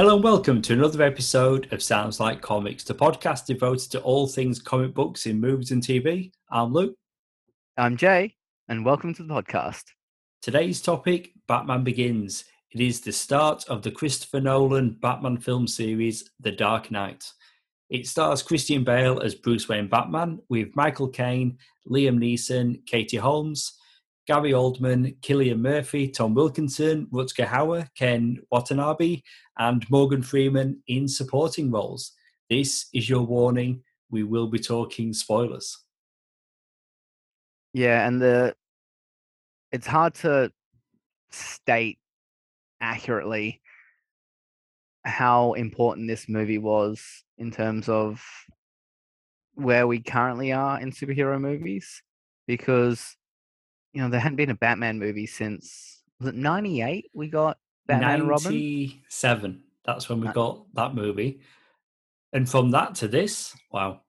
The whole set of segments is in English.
Hello and welcome to another episode of Sounds Like Comics, the podcast devoted to all things comic books in movies and TV. I'm Luke. I'm Jay, and welcome to the podcast. Today's topic Batman Begins. It is the start of the Christopher Nolan Batman film series, The Dark Knight. It stars Christian Bale as Bruce Wayne Batman with Michael Caine, Liam Neeson, Katie Holmes, Gary Oldman, Cillian Murphy, Tom Wilkinson, Rutger Hauer, Ken Watanabe, and Morgan Freeman in supporting roles. This is your warning. We will be talking spoilers. Yeah, and the it's hard to state accurately how important this movie was in terms of where we currently are in superhero movies because you know there hadn't been a Batman movie since was it 98 we got Batman 97 Robin? that's when we got that movie. And from that to this wow.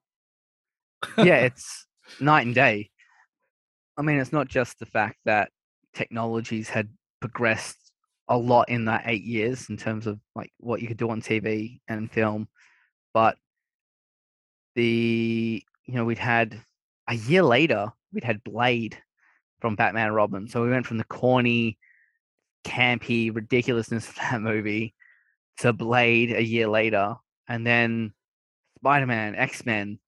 Yeah it's night and day. I mean it's not just the fact that technologies had progressed a lot in that eight years in terms of like what you could do on TV and film. But the you know we'd had a year later we'd had Blade from Batman and Robin, so we went from the corny, campy ridiculousness of that movie to Blade a year later, and then Spider Man, X Men,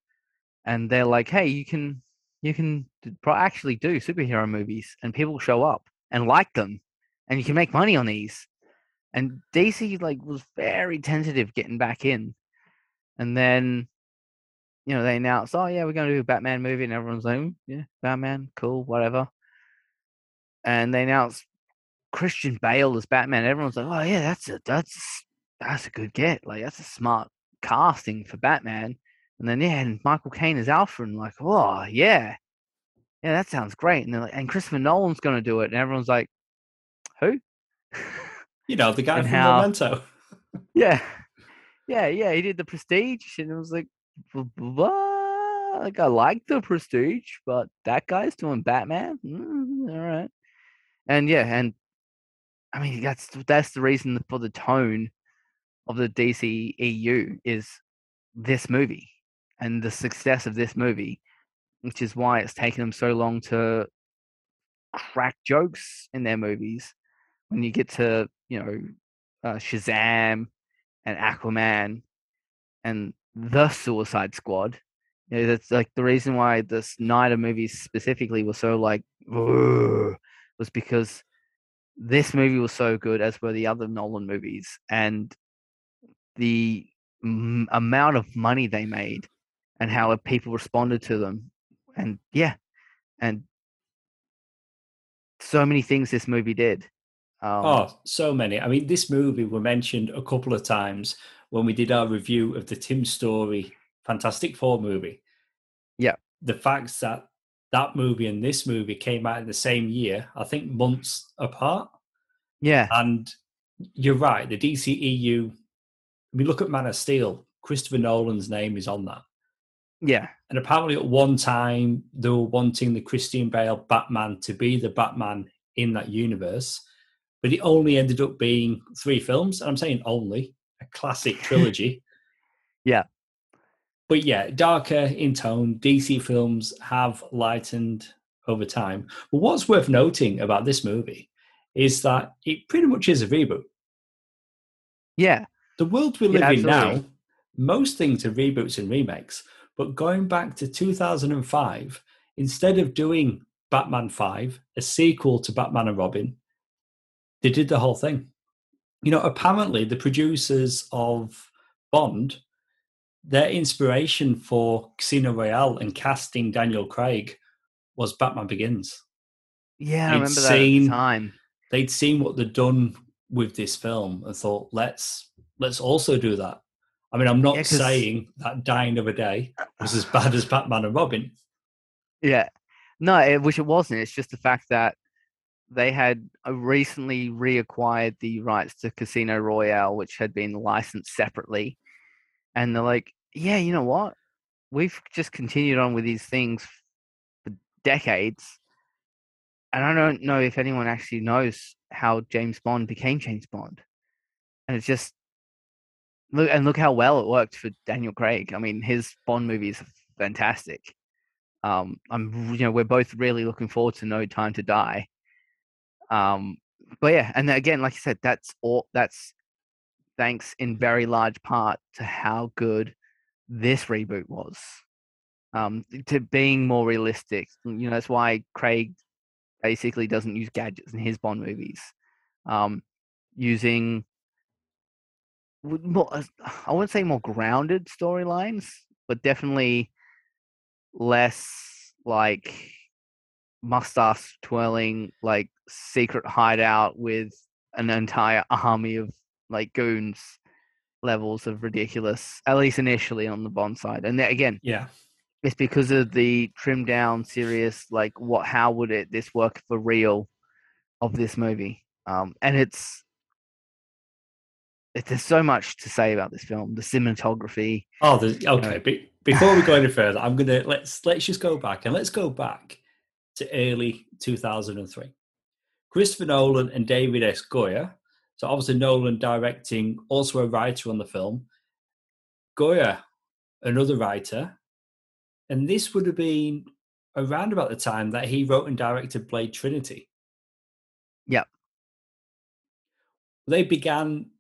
and they're like, hey, you can you can actually do superhero movies, and people show up and like them and you can make money on these. And DC like was very tentative getting back in, and then you know they announced, oh yeah, we're going to do a Batman movie, and everyone's like, mm, yeah, Batman, cool, whatever. And they announced Christian Bale as Batman. Everyone's like, oh yeah, that's a that's that's a good get. Like that's a smart casting for Batman. And then yeah, and Michael Caine is Alfred, and like, oh yeah, yeah, that sounds great. And they're like, and Christopher Nolan's going to do it, and everyone's like, who? You know, the guy from how, Memento. yeah. Yeah, yeah. He did the prestige and it was like what? like I like the prestige, but that guy's doing Batman? Mm, all right. And yeah, and I mean that's that's the reason for the tone of the DC EU is this movie and the success of this movie, which is why it's taken them so long to crack jokes in their movies when you get to you know uh, Shazam and Aquaman and the Suicide Squad. You know, that's like the reason why the Snyder movies specifically were so like was because this movie was so good, as were the other Nolan movies, and the m- amount of money they made and how people responded to them, and yeah, and so many things this movie did um, oh, so many. I mean, this movie were mentioned a couple of times when we did our review of the Tim Story Fantastic Four movie. Yeah. The fact that that movie and this movie came out in the same year, I think months apart. Yeah. And you're right, the DCEU, we look at Man of Steel, Christopher Nolan's name is on that. Yeah. And apparently at one time they were wanting the Christian Bale Batman to be the Batman in that universe but it only ended up being three films. And I'm saying only a classic trilogy. yeah. But yeah, darker in tone. DC films have lightened over time. But what's worth noting about this movie is that it pretty much is a reboot. Yeah. The world we live yeah, in now, most things are reboots and remakes. But going back to 2005, instead of doing Batman 5, a sequel to Batman and Robin, they did the whole thing. You know, apparently the producers of Bond, their inspiration for Casino Royale and casting Daniel Craig was Batman Begins. Yeah, I remember seen, that time. They'd seen what they'd done with this film and thought, let's let's also do that. I mean, I'm not yeah, saying that Die Another Day was as bad as Batman and Robin. Yeah, no, it, which it wasn't. It's just the fact that they had uh, recently reacquired the rights to Casino Royale, which had been licensed separately. And they're like, yeah, you know what? We've just continued on with these things for decades. And I don't know if anyone actually knows how James Bond became James Bond. And it's just look and look how well it worked for Daniel Craig. I mean, his Bond movies are fantastic. Um, I'm you know we're both really looking forward to No Time to Die. Um, but yeah, and again, like I said, that's all. That's thanks in very large part to how good this reboot was. Um, to being more realistic. You know, that's why Craig basically doesn't use gadgets in his Bond movies. Um, using more, I wouldn't say more grounded storylines, but definitely less like mustache twirling, like secret hideout with an entire army of like goons levels of ridiculous, at least initially on the Bond side. And again, yeah, it's because of the trimmed down, serious, like what, how would it this work for real of this movie? Um, and it's there's so much to say about this film. The cinematography. Oh, okay. Be, before we go any further, I'm gonna let's let's just go back and let's go back to early 2003. Christopher Nolan and David S. Goyer. So obviously Nolan directing, also a writer on the film. Goyer, another writer, and this would have been around about the time that he wrote and directed Blade Trinity. Yeah. They began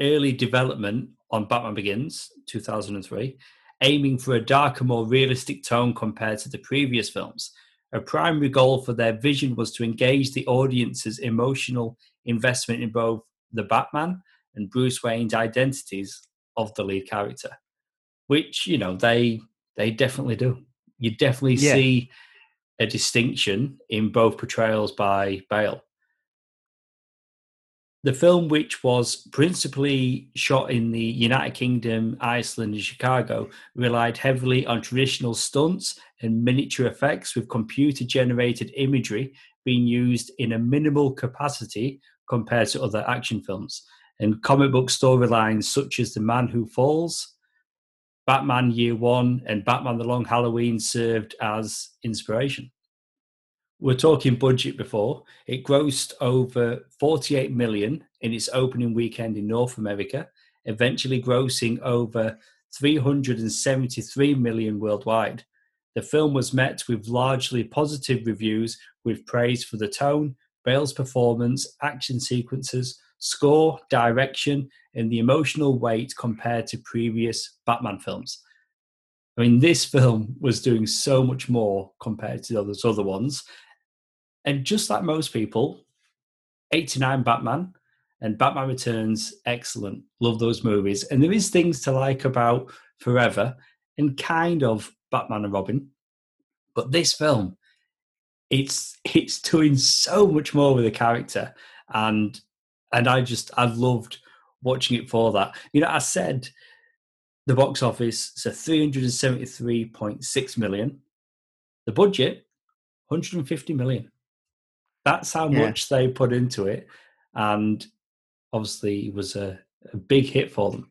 early development on Batman Begins, 2003, aiming for a darker, more realistic tone compared to the previous films. A primary goal for their vision was to engage the audience's emotional investment in both the Batman and Bruce Wayne's identities of the lead character, which you know they they definitely do. You definitely yeah. see a distinction in both portrayals by Bale the film, which was principally shot in the United Kingdom, Iceland, and Chicago, relied heavily on traditional stunts and miniature effects with computer generated imagery being used in a minimal capacity compared to other action films. And comic book storylines such as The Man Who Falls, Batman Year One, and Batman The Long Halloween served as inspiration we're talking budget before. It grossed over 48 million in its opening weekend in North America, eventually grossing over 373 million worldwide. The film was met with largely positive reviews, with praise for the tone, Bale's performance, action sequences, score, direction, and the emotional weight compared to previous Batman films. I mean, this film was doing so much more compared to those other ones, and just like most people, 89 Batman and Batman Returns, excellent. Love those movies. And there is things to like about Forever and kind of Batman and Robin. But this film, it's it's doing so much more with the character. And and I just I've loved watching it for that. You know, I said the box office so 373.6 million. The budget, 150 million. That's how yeah. much they put into it, and obviously it was a, a big hit for them.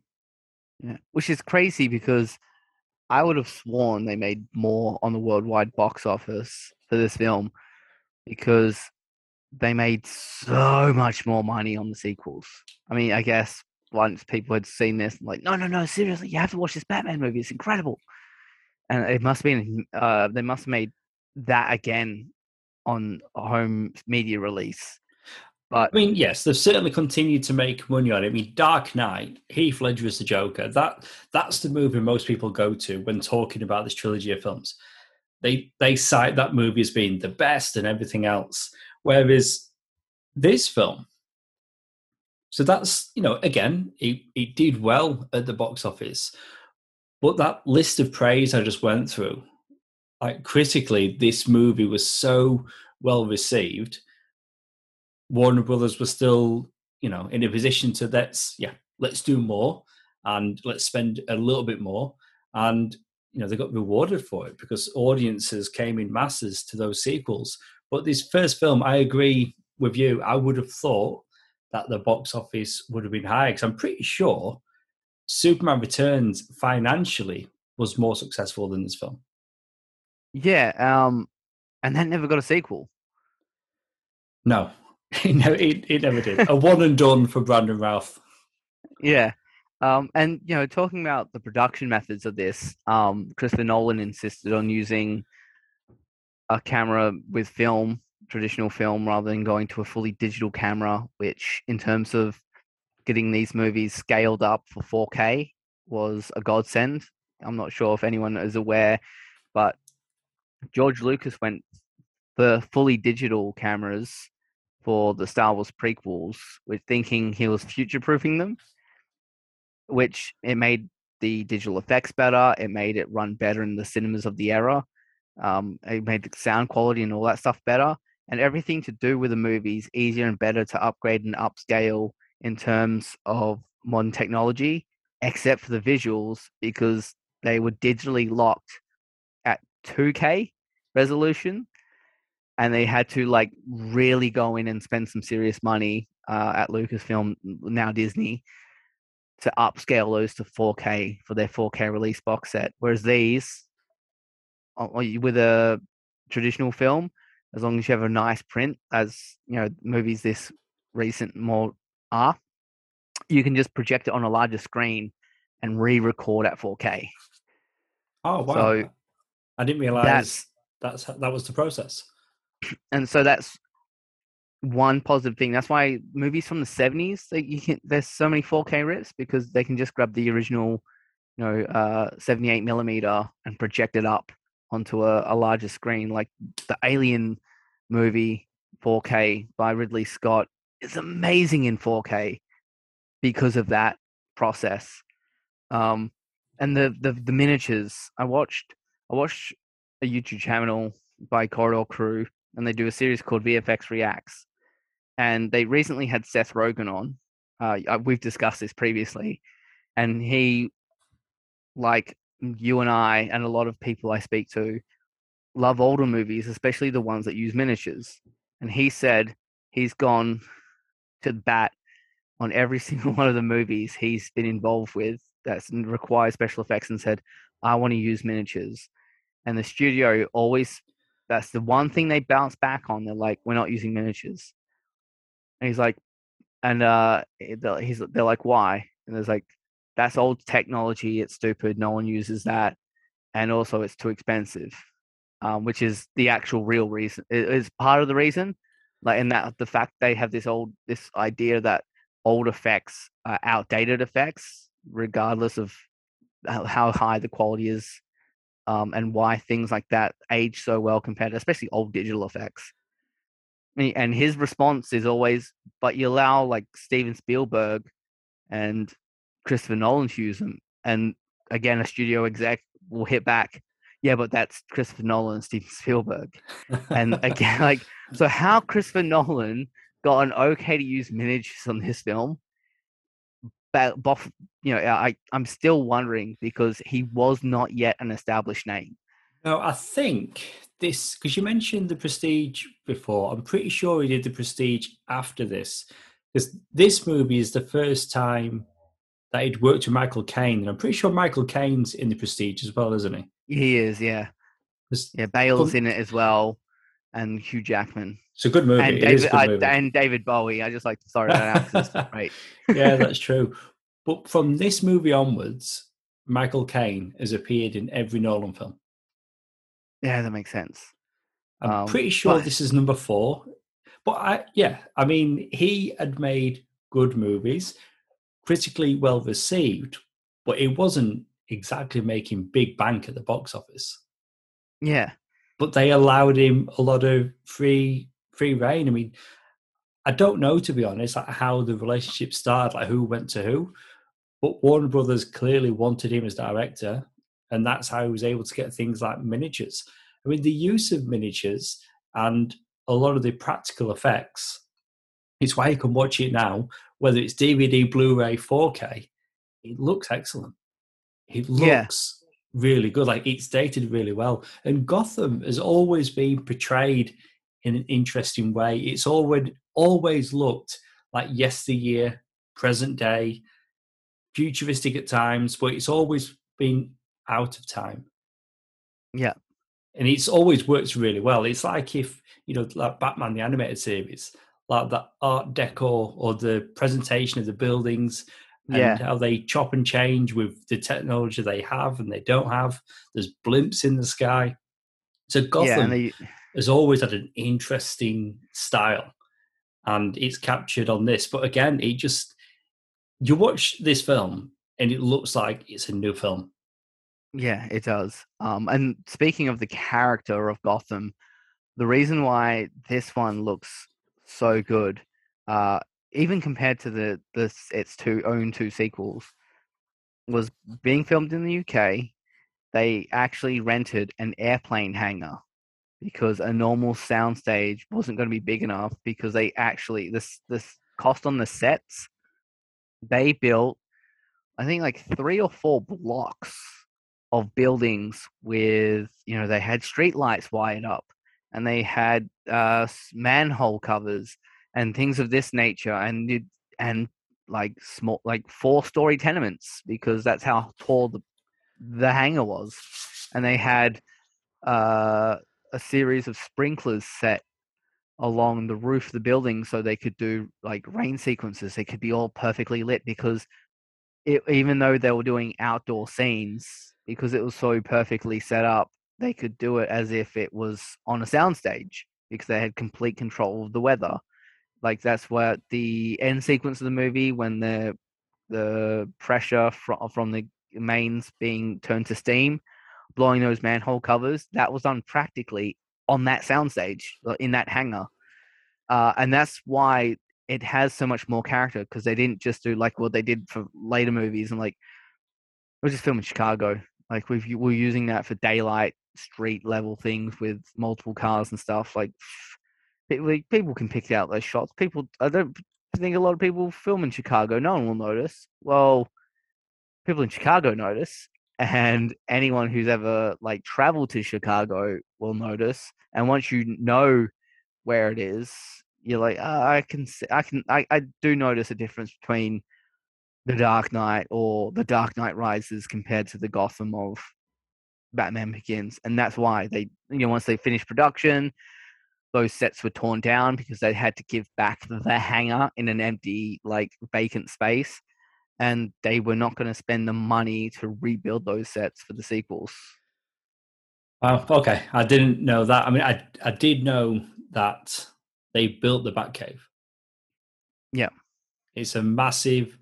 Yeah, which is crazy because I would have sworn they made more on the worldwide box office for this film because they made so much more money on the sequels. I mean, I guess once people had seen this, like, no, no, no, seriously, you have to watch this Batman movie. It's incredible. And it must have been, uh, they must have made that again on home media release. But I mean, yes, they've certainly continued to make money on it. I mean, Dark Knight, Heath Ledger as the Joker. That that's the movie most people go to when talking about this trilogy of films. They they cite that movie as being the best and everything else. Whereas this film, so that's you know, again, it, it did well at the box office. But that list of praise I just went through, like critically, this movie was so well received. Warner Brothers was still, you know, in a position to let's yeah, let's do more and let's spend a little bit more. And you know, they got rewarded for it because audiences came in masses to those sequels. But this first film, I agree with you. I would have thought that the box office would have been higher because I'm pretty sure Superman Returns financially was more successful than this film. Yeah, um, and that never got a sequel. No, it, it, it never did. a one and done for Brandon Routh Yeah, Um, and you know, talking about the production methods of this, um, Christopher Nolan insisted on using a camera with film, traditional film, rather than going to a fully digital camera, which, in terms of getting these movies scaled up for 4K, was a godsend. I'm not sure if anyone is aware, but George Lucas went for fully digital cameras for the Star Wars prequels, with thinking he was future proofing them, which it made the digital effects better. It made it run better in the cinemas of the era. Um, it made the sound quality and all that stuff better, and everything to do with the movies easier and better to upgrade and upscale in terms of modern technology, except for the visuals because they were digitally locked at 2K resolution and they had to like really go in and spend some serious money uh, at Lucasfilm, now Disney, to upscale those to 4K for their 4K release box set. Whereas these, with a traditional film, as long as you have a nice print, as you know, movies this recent more are, you can just project it on a larger screen and re-record at 4K. Oh wow! So I didn't realize that's, that's that was the process and so that's one positive thing. That's why movies from the seventies, there's so many 4K rips because they can just grab the original, you know, uh, 78 millimeter and project it up onto a, a larger screen. Like the Alien movie 4K by Ridley Scott is amazing in 4K because of that process. Um, and the, the the miniatures. I watched I watched a YouTube channel by Corridor Crew and they do a series called VFX Reacts. And they recently had Seth Rogen on. Uh, we've discussed this previously, and he, like you and I, and a lot of people I speak to, love older movies, especially the ones that use miniatures. And he said he's gone to bat on every single one of the movies he's been involved with that requires special effects and said, I want to use miniatures. And the studio always that's the one thing they bounce back on. They're like, we're not using miniatures. And he's like, and uh, he's they're like, why? And there's like, that's old technology. It's stupid. No one uses that, and also it's too expensive, um, which is the actual real reason. It is part of the reason, like in that the fact they have this old this idea that old effects are outdated effects, regardless of how high the quality is um, and why things like that age so well compared to especially old digital effects. And his response is always, but you allow like Steven Spielberg and Christopher Nolan to use them. And again, a studio exec will hit back, yeah, but that's Christopher Nolan and Steven Spielberg. and again, like, so how Christopher Nolan got an okay to use miniatures on this film but you know, I I'm still wondering because he was not yet an established name. No, I think this because you mentioned the Prestige before. I'm pretty sure he did the Prestige after this because this movie is the first time that he'd worked with Michael Caine, and I'm pretty sure Michael Caine's in the Prestige as well, isn't he? He is, yeah. Yeah, Bale's in it as well, and Hugh Jackman. It's a good movie. And, David, good movie. I, and David Bowie. I just like to throw that out. right. yeah, that's true. But from this movie onwards, Michael Caine has appeared in every Nolan film. Yeah, that makes sense. I'm um, pretty sure but... this is number four. But I, yeah, I mean, he had made good movies, critically well received, but it wasn't exactly making big bank at the box office. Yeah. But they allowed him a lot of free free reign. I mean, I don't know to be honest like how the relationship started, like who went to who, but Warner Brothers clearly wanted him as director, and that's how he was able to get things like miniatures. I mean, the use of miniatures and a lot of the practical effects. It's why you can watch it now, whether it's DVD, Blu-ray, 4K. It looks excellent. It looks yeah. really good. Like it's dated really well. And Gotham has always been portrayed in an interesting way. It's always always looked like yesteryear, present day, futuristic at times, but it's always been out of time. Yeah. And it's always worked really well. It's like if, you know, like Batman the animated series, like the art deco or the presentation of the buildings and Yeah. how they chop and change with the technology they have and they don't have. There's blimps in the sky. So yeah, Gotham and they, has always had an interesting style, and it's captured on this. But again, it just you watch this film and it looks like it's a new film. Yeah, it does. Um, and speaking of the character of Gotham, the reason why this one looks so good, uh, even compared to the the its two own two sequels, was being filmed in the UK. They actually rented an airplane hangar because a normal soundstage wasn't going to be big enough because they actually this this cost on the sets they built I think like three or four blocks of buildings with you know they had street lights wired up and they had uh manhole covers and things of this nature and it, and like small like four story tenements because that's how tall the the hangar was. And they had uh a series of sprinklers set along the roof of the building so they could do like rain sequences. They could be all perfectly lit because it, even though they were doing outdoor scenes because it was so perfectly set up they could do it as if it was on a soundstage because they had complete control of the weather like that's where the end sequence of the movie when the the pressure from from the mains being turned to steam blowing those manhole covers that was done practically on that soundstage uh, in that hangar uh, and that's why it has so much more character because they didn't just do like what they did for later movies and like we're just filming Chicago. Like we've we're using that for daylight street level things with multiple cars and stuff. Like people can pick out those shots. People I don't think a lot of people film in Chicago. No one will notice. Well, people in Chicago notice, and anyone who's ever like traveled to Chicago will notice. And once you know where it is, you're like, "Ah, I can, I can, I, I do notice a difference between the Dark Knight or the Dark Knight Rises compared to the Gotham of Batman Begins, and that's why they, you know, once they finished production, those sets were torn down because they had to give back the hangar in an empty, like vacant space, and they were not going to spend the money to rebuild those sets for the sequels. Oh, okay. I didn't know that. I mean, I I did know that they built the Batcave. Yeah. It's a massive,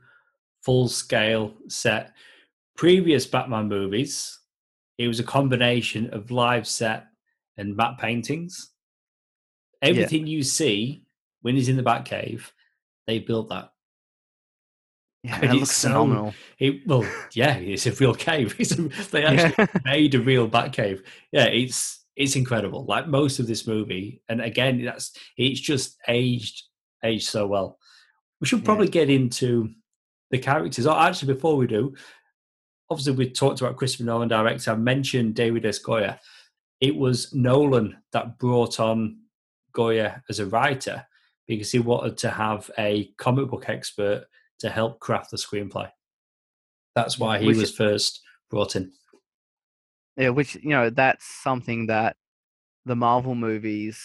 full scale set. Previous Batman movies, it was a combination of live set and matte paintings. Everything you see when he's in the Batcave, they built that. Yeah, I that mean, looks so- phenomenal. It, well, yeah, it's a real cave. A, they actually Yeah. made a real Batcave. Yeah, it's it's incredible. Like most of this movie, and again, that's it's just aged aged so well. We should Yeah. probably get into the characters. Oh, actually, before we do, obviously we talked about Christopher Nolan director. I mentioned David S. Goyer. It was Nolan that brought on Goyer as a writer because he wanted to have a comic book expert to help craft the screenplay. That's why he Which- was first brought in. Yeah, which you know that's something that the Marvel movies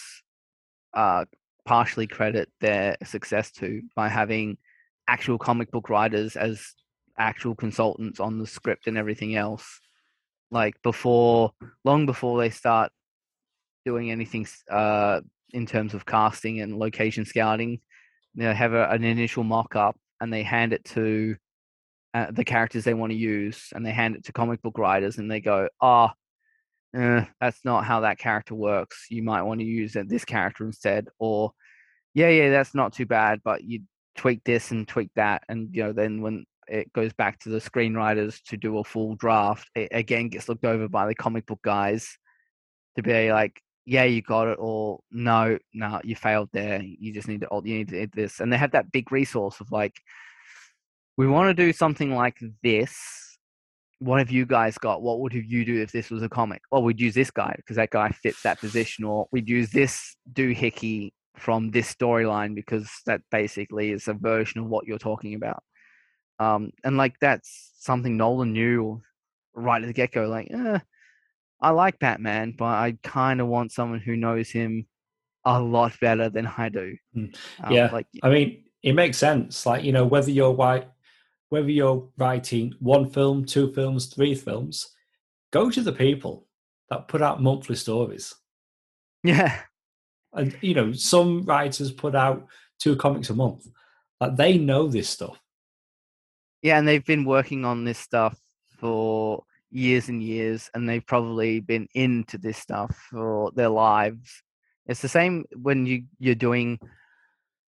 uh partially credit their success to by having actual comic book writers as actual consultants on the script and everything else. Like before, long before they start doing anything uh in terms of casting and location scouting, they have a, an initial mock-up and they hand it to uh, the characters they want to use and they hand it to comic book writers and they go, oh, eh, that's not how that character works. You might want to use this character instead. Or, yeah, yeah, that's not too bad, but you tweak this and tweak that. And, you know, then when it goes back to the screenwriters to do a full draft, it again gets looked over by the comic book guys to be like, yeah, you got it, or no, no, you failed there. You just need to, you need to this. And they have that big resource of like, we want to do something like this. What have you guys got? What would you do if this was a comic? Well, we'd use this guy because that guy fits that position, or we'd use this doohickey from this storyline because that basically is a version of what you're talking about. Um, and like that's something Nolan knew right at the get go. Like, eh, I like Batman, but I kind of want someone who knows him a lot better than I do. Mm. Um, Yeah. like I mean, it makes sense. Like, you know, whether you're white, whether you're writing one film, two films, three films, go to the people that put out monthly stories. Yeah. And you know, some writers put out two comics a month. Like they know this stuff. Yeah, and they've been working on this stuff for years and years, and they've probably been into this stuff for their lives. It's the same when you you're doing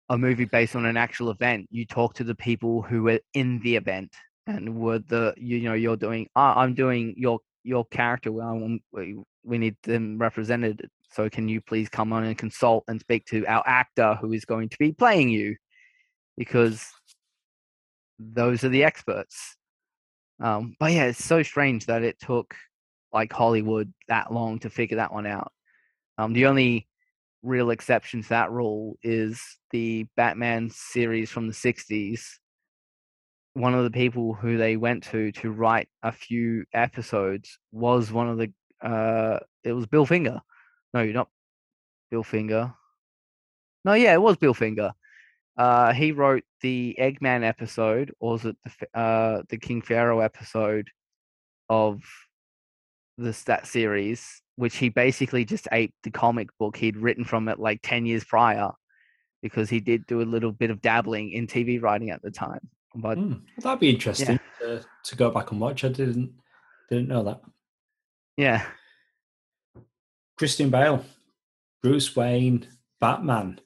a movie based on an actual event. You talk to the people who were in the event and were the you know you're doing. Oh, I'm doing your your character. Well, we we need them represented. So can you please come on and consult and speak to our actor who is going to be playing you? Because those are the experts. Um, but yeah, it's so strange that it took like Hollywood that long to figure that one out. Um, the only real exception to that rule is the Batman series from the 60s. One of the people who they went to to write a few episodes was one of the, uh, it was Bill Finger. No, you're not Bill Finger. No, yeah, it was Bill Finger. Uh, he wrote the Eggman episode, or was it the uh, the King Pharaoh episode of this that series, which he basically just ate the comic book he'd written from it like ten years prior, because he did do a little bit of dabbling in TV writing at the time. But mm, that'd be interesting yeah. to, to go back and watch. I didn't didn't know that. Yeah. Christian Bale, Bruce Wayne, Batman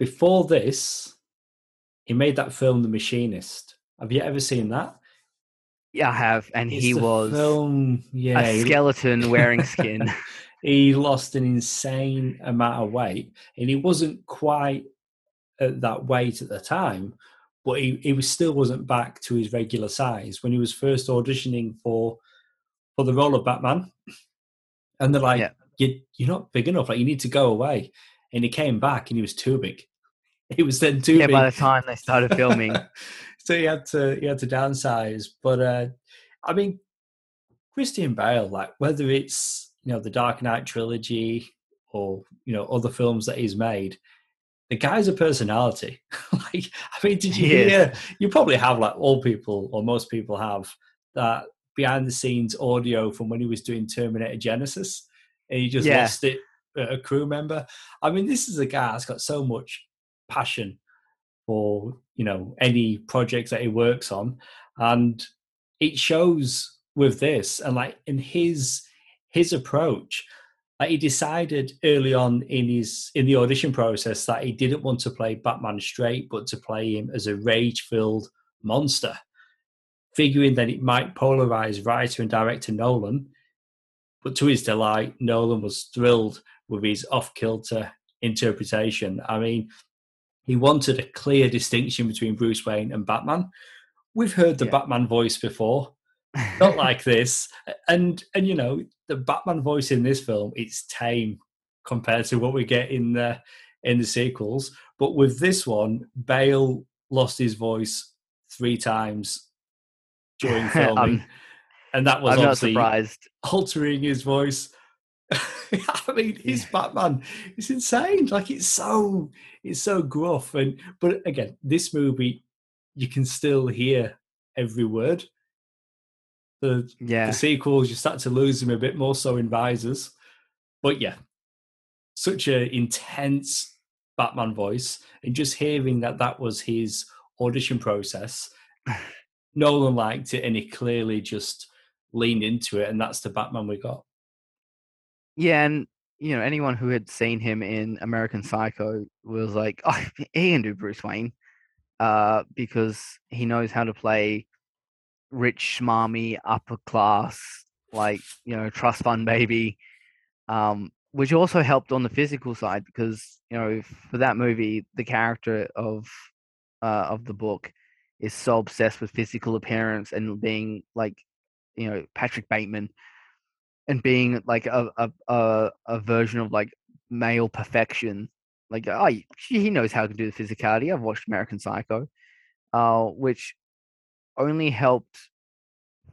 before this, he made that film, The Machinist. Have you ever seen that? Yeah, I have, and It's he was film. Yeah, a skeleton wearing skin. he lost an insane amount of weight, and he wasn't quite at that weight at the time, but he, he was still wasn't back to his regular size when he was first auditioning for for the role of Batman. And they're like, Yeah. You, "You're not big enough. Like you need to go away." And he came back, and he was too big. He was then too yeah, big. by the time they started filming, so he had to he had to downsize. But uh, I mean, Christian Bale, like whether it's you know the Dark Knight trilogy or you know other films that he's made, the guy's a personality. like, I mean, did you He is. hear? You probably have like all people or most people have that behind the scenes audio from when he was doing Terminator Genesis, and he just Yeah. lost it. Uh, a crew member. I mean, this is a guy that's got so much passion for you know any projects that he works on and it shows with this and like in his his approach like he decided early on in his in the audition process that he didn't want to play batman straight but to play him as a rage filled monster figuring that it might polarize writer and director nolan but to his delight nolan was thrilled with his off-kilter interpretation i mean he wanted a clear distinction between Bruce Wayne and Batman. We've heard the Yeah. Batman voice before, not like this, and and you know the Batman voice in this film it's tame compared to what we get in the in the sequels. But with this one, Bale lost his voice three times during filming, I'm, and that was I'm not surprised. altering his voice. I mean, his Batman is insane. Like it's so it's so gruff and but again, this movie you can still hear every word. The Yeah, the sequels you start to lose him a bit more so in Visors. But yeah, such a intense Batman voice and just hearing that that was his audition process. Nolan liked it and he clearly just leaned into it and that's the Batman we got. yeah, and you know anyone who had seen him in American Psycho was like, oh, he can do Bruce Wayne, uh, because he knows how to play rich, smarmy, upper class, like you know, trust fund baby. Um, which also helped on the physical side because you know for that movie the character of uh, of the book is so obsessed with physical appearance and being like you know Patrick Bateman and being like a a a, a version of like male perfection. Like oh, he- knows how to do the physicality. I've watched American Psycho, uh, which only helped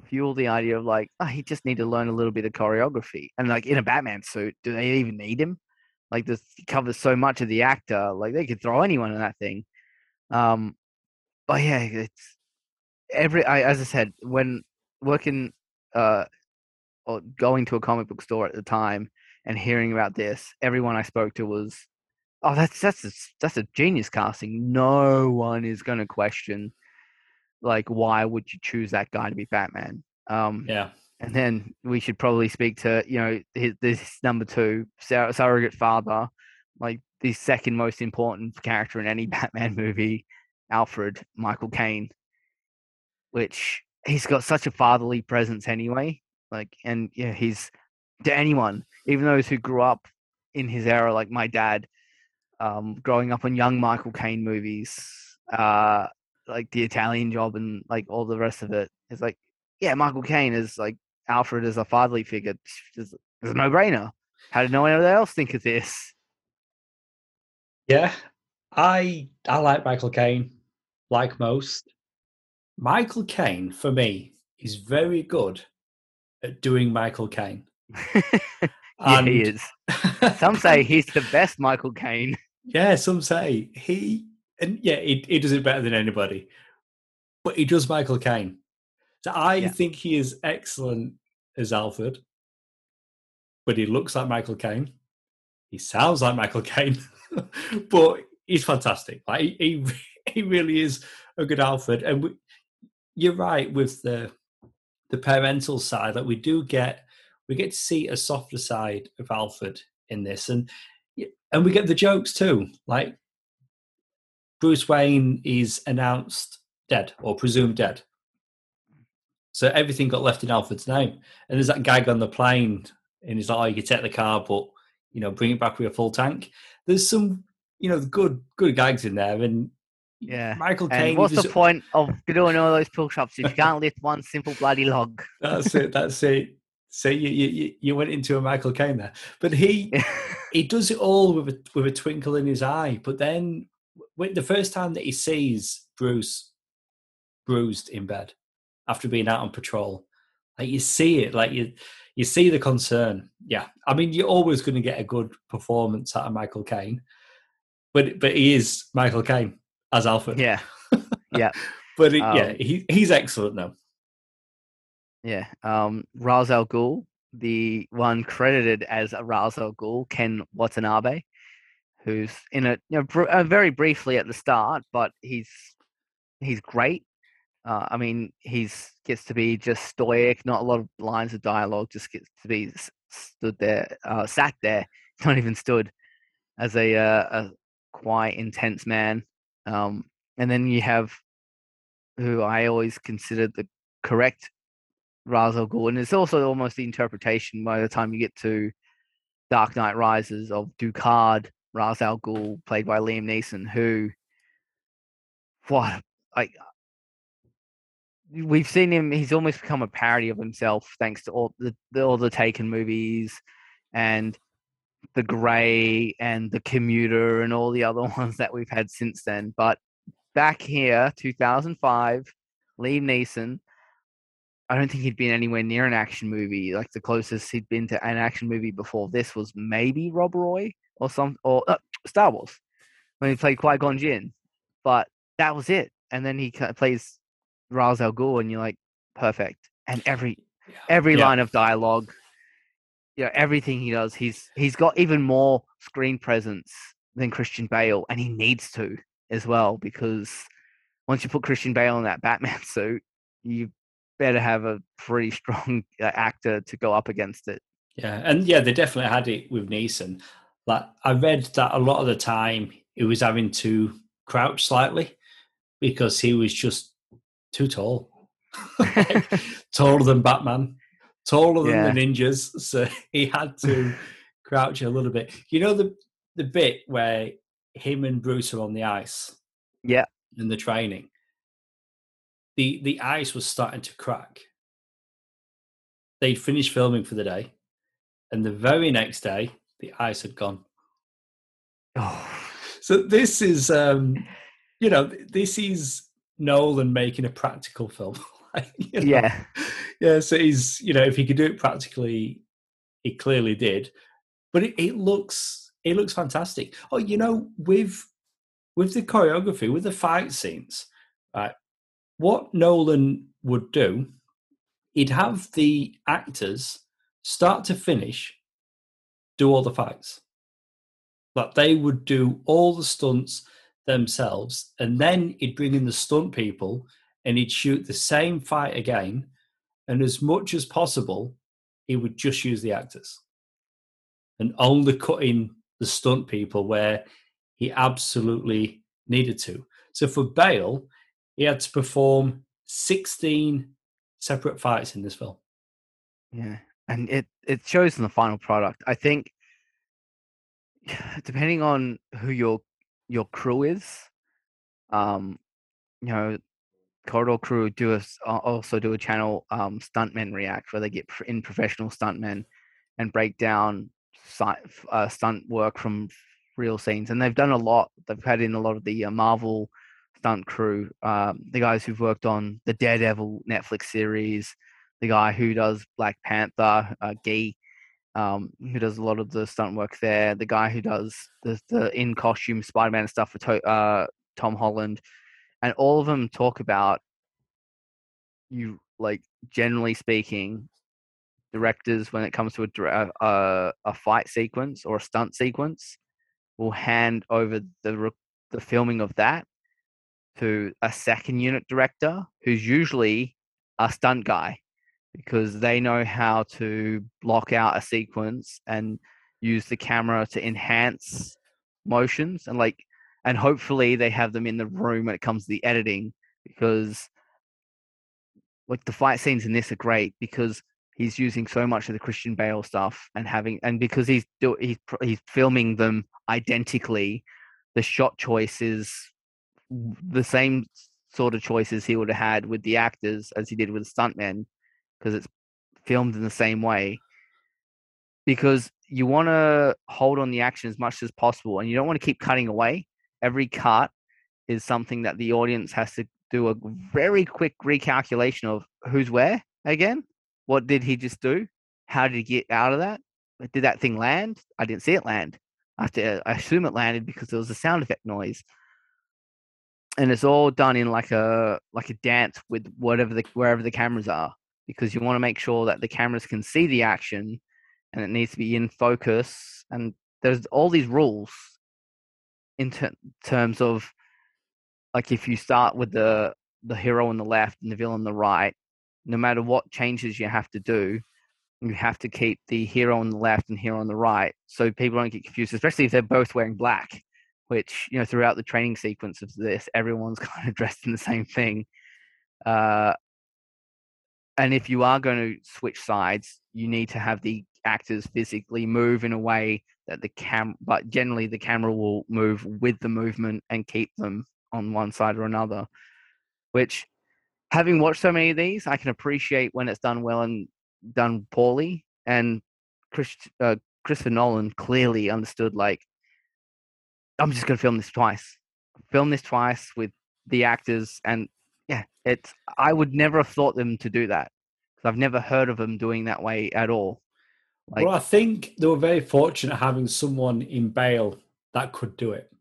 fuel the idea of like oh, he just need to learn a little bit of choreography. And like in a Batman suit, do they even need him? Like this covers so much of the actor. Like they could throw anyone in that thing. Um, but yeah, it's every I, as I said, when working uh or going to a comic book store at the time and hearing about this, everyone I spoke to was, "Oh, that's that's a, that's a genius casting. No one is going to question like why would you choose that guy to be Batman." Um, Yeah. and then we should probably speak to you know his, this number two sur- surrogate father, like the second most important character in any Batman movie, Alfred Michael Caine, which he's got such a fatherly presence anyway. Like, and yeah, he's to anyone, even those who grew up in his era, like my dad, um, growing up on young Michael Caine movies, uh, like The Italian Job and like all the rest of it. It's like, yeah, Michael Caine is like Alfred as a fatherly figure. It's, a no brainer. How did no one else think of this? Yeah, I I like Michael Caine, like most. Michael Caine for me is very good at doing Michael Caine. yeah, he is. Some say he's the best Michael Caine. yeah, some say he and yeah, he, he does it better than anybody. But he does Michael Caine. So I Yeah. think he is excellent as Alfred. But he looks like Michael Caine. He sounds like Michael Caine. but he's fantastic. Like he, he he really is a good Alfred. And we, you're right with the the parental side that we do get we get to see a softer side of Alfred in this and and we get the jokes too like Bruce Wayne is announced dead or presumed dead. So everything got left in Alfred's name and there's that gag on the plane and he's like oh you can take the car but you know bring it back with a full tank. There's some you know good good gags in there and Yeah. Michael And what's was- the point of doing all those pull shops if you can't lift one simple bloody log? That's it. That's it. So you, you you- you went into a Michael Caine there, but he he does it all with a with a twinkle in his eye. But then, when the first time that he sees Bruce bruised in bed after being out on patrol, like you see it, like you you see the concern. Yeah, I mean you're always going to get a good performance out of Michael Caine, but but he is Michael Caine as Alfred. yeah, yeah. but it, yeah, Um, he he's excellent though. yeah. Um, Ra's al Ghul, the one credited as a Ra's al Ghul, Ken Watanabe, who's in it, you know, br- uh, very briefly at the start, but he's he's great. Uh, I mean, he's gets to be just stoic, not a lot of lines of dialogue, just gets to be stood there, uh, sat there, not even stood, as a, uh, a quite intense man. Um, and then you have who I always considered the correct Ra's al Ghul, and it's also almost the interpretation by the time you get to Dark Knight Rises of Ducard Ra's al Ghul, played by Liam Neeson, who, what, like, we've seen him. He's almost become a parody of himself, thanks to all the all the Taken movies, and the Grey and the Commuter and all the other ones that we've had since then. But back here, 2005, Liam Neeson. I don't think he'd been anywhere near an action movie. Like the closest he'd been to an action movie before this was maybe Rob Roy or some or uh, Star Wars when he played Qui Gon Jinn. But that was it. And then he plays Ra's al Ghul, and you're like, perfect. And every every Yeah. line of dialogue, you know, everything he does, he's he's got even more screen presence than Christian Bale, and he needs to as well because once you put Christian Bale in that Batman suit, you better have a pretty strong uh, actor to go up against it. Yeah, and yeah, they definitely had it with Neeson. Like I read that a lot of the time he was having to crouch slightly because he was just too tall, Like, taller than Batman, taller than Yeah. the ninjas. So he had to crouch a little bit. You know the the bit where him and Bruce are on the ice. Yeah. In the training, the the ice was starting to crack. They'd finished filming for the day, and the very next day, the ice had gone. oh, So this is, um, you know, this is Nolan making a practical film. Like, you know, yeah, yeah. So he's, you know, if he could do it practically, he clearly did. But it, it looks, it looks fantastic. Oh, you know, with with the choreography, with the fight scenes, right? what Nolan would do, he'd have the actors start to finish do all the fights. Like they would do all the stunts themselves, and then he'd bring in the stunt people and he'd shoot the same fight again. And as much as possible, he would just use the actors and only cut in the stunt people where he absolutely needed to. So for Bale, he had to perform 16 separate fights in this film. Yeah. And it, it shows in the final product. I think depending on who your your crew is, um, you know, Corridor Crew do a, also do a channel um, Stuntmen React where they get in professional stuntmen and break down uh, stunt work from real scenes, and they've done a lot. They've had in a lot of the uh, Marvel stunt crew, um, the guys who've worked on the Daredevil Netflix series, the guy who does Black Panther, uh, Guy, um, who does a lot of the stunt work there, the guy who does the, the in costume Spider Man stuff for to- uh, Tom Holland, and all of them talk about you like generally speaking directors when it comes to a, a, uh, uh, a fight sequence or a stunt sequence will hand over the the filming of that to a second unit director who's usually a stunt guy because they know how to block out a sequence and use the camera to enhance motions and like and hopefully they have them in the room when it comes to the editing because like the fight scenes in this are great because he's using so much of the Christian Bale stuff and having and because he's do, he's he's filming them identically the shot choice is the same sort of choices he would have had with the actors as he did with the stuntmen because it's filmed in the same way. Because you want to hold on the action as much as possible and you don't want to keep cutting away every cut is something that the audience has to do a very quick recalculation of who's where again. What did he just do? How did he get out of that? Did that thing land? I didn't see it land. I, to, I assume it landed because there was a sound effect noise. And it's all done in like a like a dance with whatever the wherever the cameras are because you want to make sure that the cameras can see the action and it needs to be in focus and there's all these rules in ter- terms of like if you start with the the hero on the left and the villain on the right no matter what changes you have to do you have to keep the hero on the left and hero on the right so people don't get confused especially if they're both wearing black which you know throughout the training sequence of this everyone's kind of dressed in the same thing. Uh, and if you are going to switch sides, you need to have the actors physically move in a way that the cam, but generally the camera will move with the movement and keep them on one side or another. Which, having watched so many of these, I can appreciate when it's done well and done poorly. And Chris, uh, Christopher Nolan clearly understood, like, I'm just going to film this twice. Film this twice with the actors and yeah, it's. I would never have thought them to do that because I've never heard of them doing that way at all. Like, well, I think they were very fortunate having someone in Bale that could do it.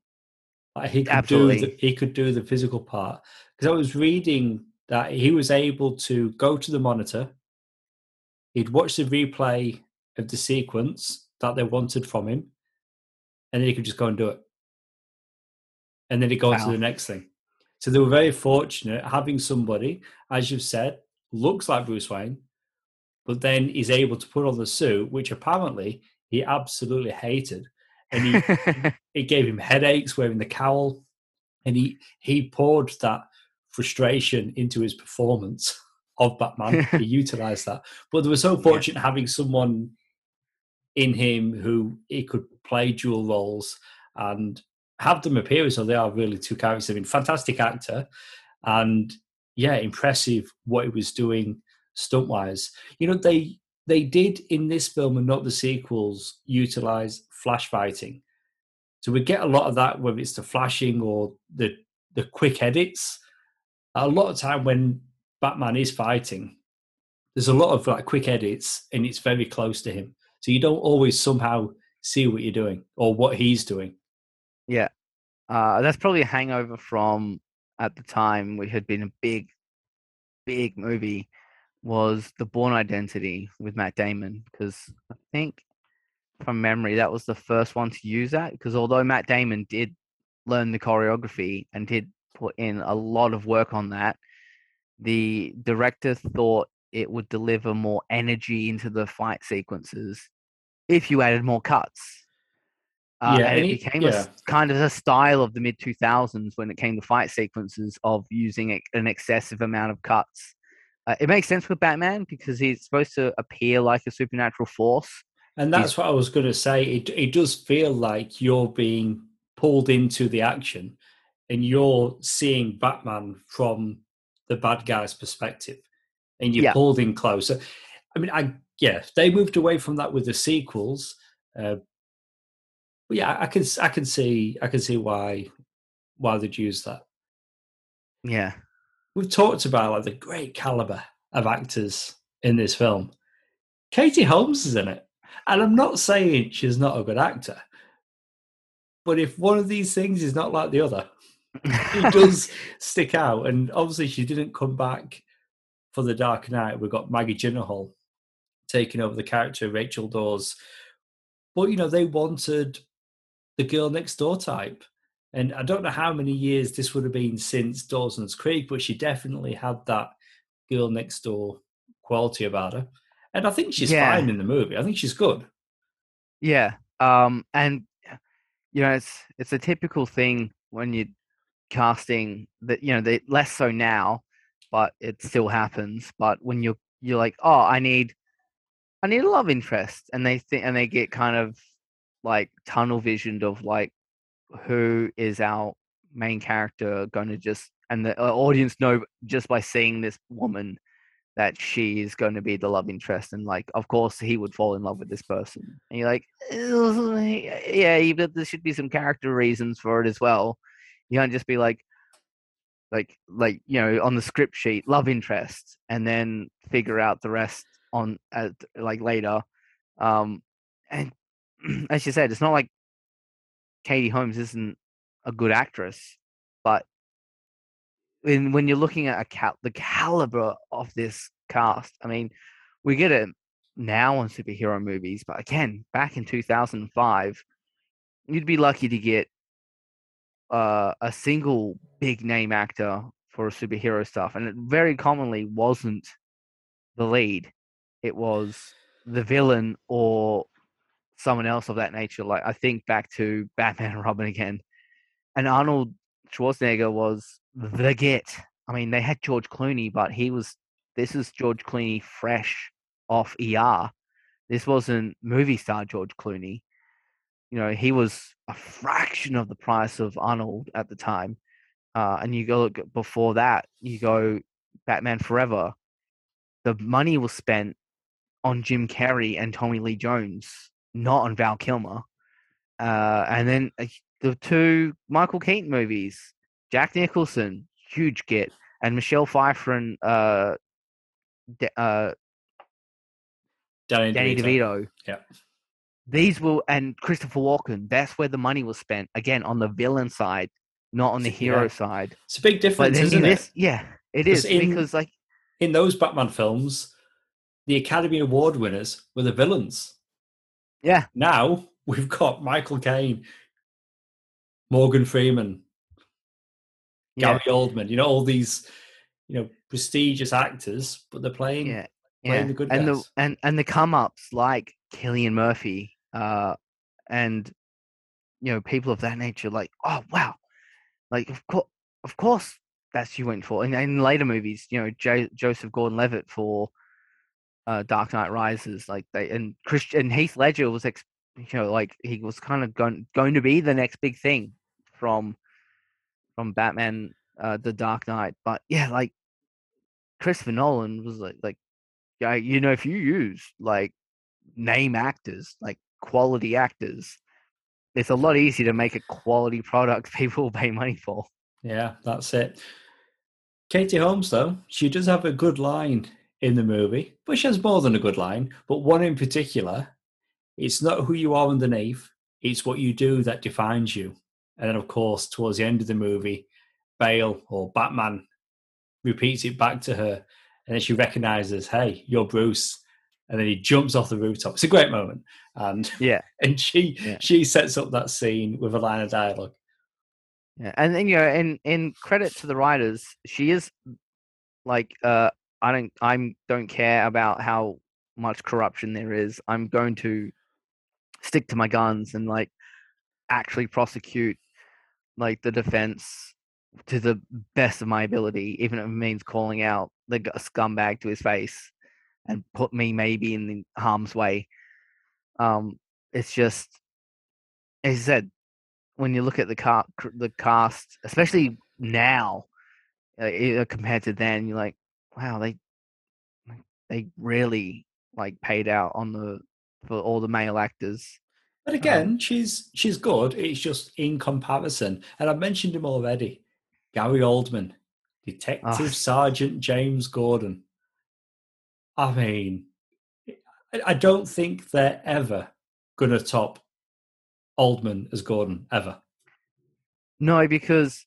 Like he could absolutely. do the, he could do the physical part because I was reading that he was able to go to the monitor. He'd watch the replay of the sequence that they wanted from him, and then he could just go and do it. And then he'd go wow. on to the next thing. So they were very fortunate having somebody, as you've said, looks like Bruce Wayne, but then is able to put on the suit, which apparently he absolutely hated. And he it gave him headaches wearing the cowl. And he he poured that frustration into his performance of Batman. he utilized that. But they were so fortunate yeah. having someone in him who he could play dual roles and have them appear so they are really two characters. I mean, fantastic actor, and yeah, impressive what he was doing stunt wise. You know, they they did in this film and not the sequels utilize flash fighting, so we get a lot of that whether it's the flashing or the the quick edits. A lot of time when Batman is fighting, there's a lot of like quick edits and it's very close to him, so you don't always somehow see what you're doing or what he's doing. Yeah, uh, that's probably a hangover from at the time we had been a big big movie was The Bourne Identity with Matt Damon because I think from memory that was the first one to use that because although Matt Damon did learn the choreography and did put in a lot of work on that, the director thought it would deliver more energy into the fight sequences if you added more cuts. Uh, Yeah, and it became yeah. a kind of a style of the mid 2000s when it came to fight sequences of using an excessive amount of cuts. Uh, it makes sense with Batman because he's supposed to appear like a supernatural force. And that's what I was going to say. It it does feel like you're being pulled into the action, and you're seeing Batman from the bad guy's perspective, and you're Yeah. pulled in closer. I mean, I yeah, they moved away from that with the sequels. Uh, but yeah, I can I can see I can see why why they'd use that. Yeah. We've talked about like the great caliber of actors in this film. Katie Holmes is in it. And I'm not saying she's not a good actor. But if one of these things is not like the other, it does stick out. And obviously she didn't come back for the Dark Knight. We've got Maggie Gyllenhaal taking over the character of Rachel Dawes. But you know, they wanted the girl next door type. And I don't know how many years this would have been since Dawson's Creek, but she definitely had that girl next door quality about her. And I think she's Yeah. fine in the movie. I think she's good. Yeah. Um and you know it's it's a typical thing when you're casting that you know they less so now but it still happens but when you're you're like oh I need I need a love interest and they think and they get kind of like tunnel visioned of like who is our main character going to just and the uh, audience know just by seeing this woman that she is going to be the love interest and like of course he would fall in love with this person. And you're like yeah but there should be some character reasons for it as well. You can't just be like like like you know on the script sheet love interest and then figure out the rest on at, like later. Um and as you said it's not like katie holmes isn't a good actress but when when you're looking at a cal- the caliber of this cast, I mean, we get it now on superhero movies, but again, back in 2005, you'd be lucky to get uh, a single big name actor for a superhero stuff, and it very commonly wasn't the lead; it was the villain or someone else of that nature. Like I think back to Batman and Robin again, and Arnold Schwarzenegger was the get. I mean, they had George Clooney, but he was this is George Clooney fresh off ER. This wasn't movie star George Clooney. You know, he was a fraction of the price of Arnold at the time. Uh, and you go look before that, you go Batman Forever. The money was spent on Jim Carrey and Tommy Lee Jones, not on Val Kilmer. Uh, and then uh, the two Michael Keaton movies, Jack Nicholson, huge get, and Michelle Pfeiffer and uh, De- uh, Danny, Danny DeVito. DeVito. Yeah. These will and Christopher Walken. That's where the money was spent. Again, on the villain side, not on the Yeah. hero side. It's a big difference, isn't it? this, yeah, it 'Cause in- because like In those Batman films, the Academy Award winners were the villains. Yeah, Now we've got Michael Caine, Morgan Freeman, yeah, Gary Oldman, you know, all these, you know, prestigious actors, but they're playing yeah, playing yeah. the good and the guys. and and the come ups like Cillian Murphy, uh, and you know people of that nature. Like, oh wow, like of course, of course, that's you went for. And in later movies, you know, jo- Joseph Gordon-Levitt for uh, Dark Knight Rises, like they and Christian Heath Ledger was, ex- you know, like he was kind of going going to be the next big thing from from Batman, uh, the Dark Knight. But yeah, like Christopher Nolan was like like yeah, you know, if you use like name actors, like quality actors, it's a lot easier to make a quality product people will pay money for. Yeah, that's it. Katie Holmes, though, she does have a good line in the movie, but she has more than a good line. But one in particular, it's not who you are underneath, it's what you do that defines you. And then, of course, towards the end of the movie, Bale or Batman repeats it back to her. and then she recognizes, "Hey, you're Bruce," and then he jumps off the rooftop. It's a great moment, and Yeah. and she Yeah. she sets up that scene with a line of dialogue. Yeah, and then you know, in in credit to the writers, she is like, uh, I don't, I'm don't care about how much corruption there is. I'm going to stick to my guns and like actually prosecute like the defense to the best of my ability, even if it means calling out the scumbag to his face and put me maybe in the harm's way. Um, it's just, as I said, when you look at the car, the cast, especially now, uh, compared to then, you're like, wow, they they really like paid out on the for all the male actors. But again, she's she's good. It's just in comparison, and I've mentioned him already. Gary Oldman, Detective Ah. Sergeant James Gordon. I mean, I- I don't think they're ever going to top Oldman as Gordon ever. No, because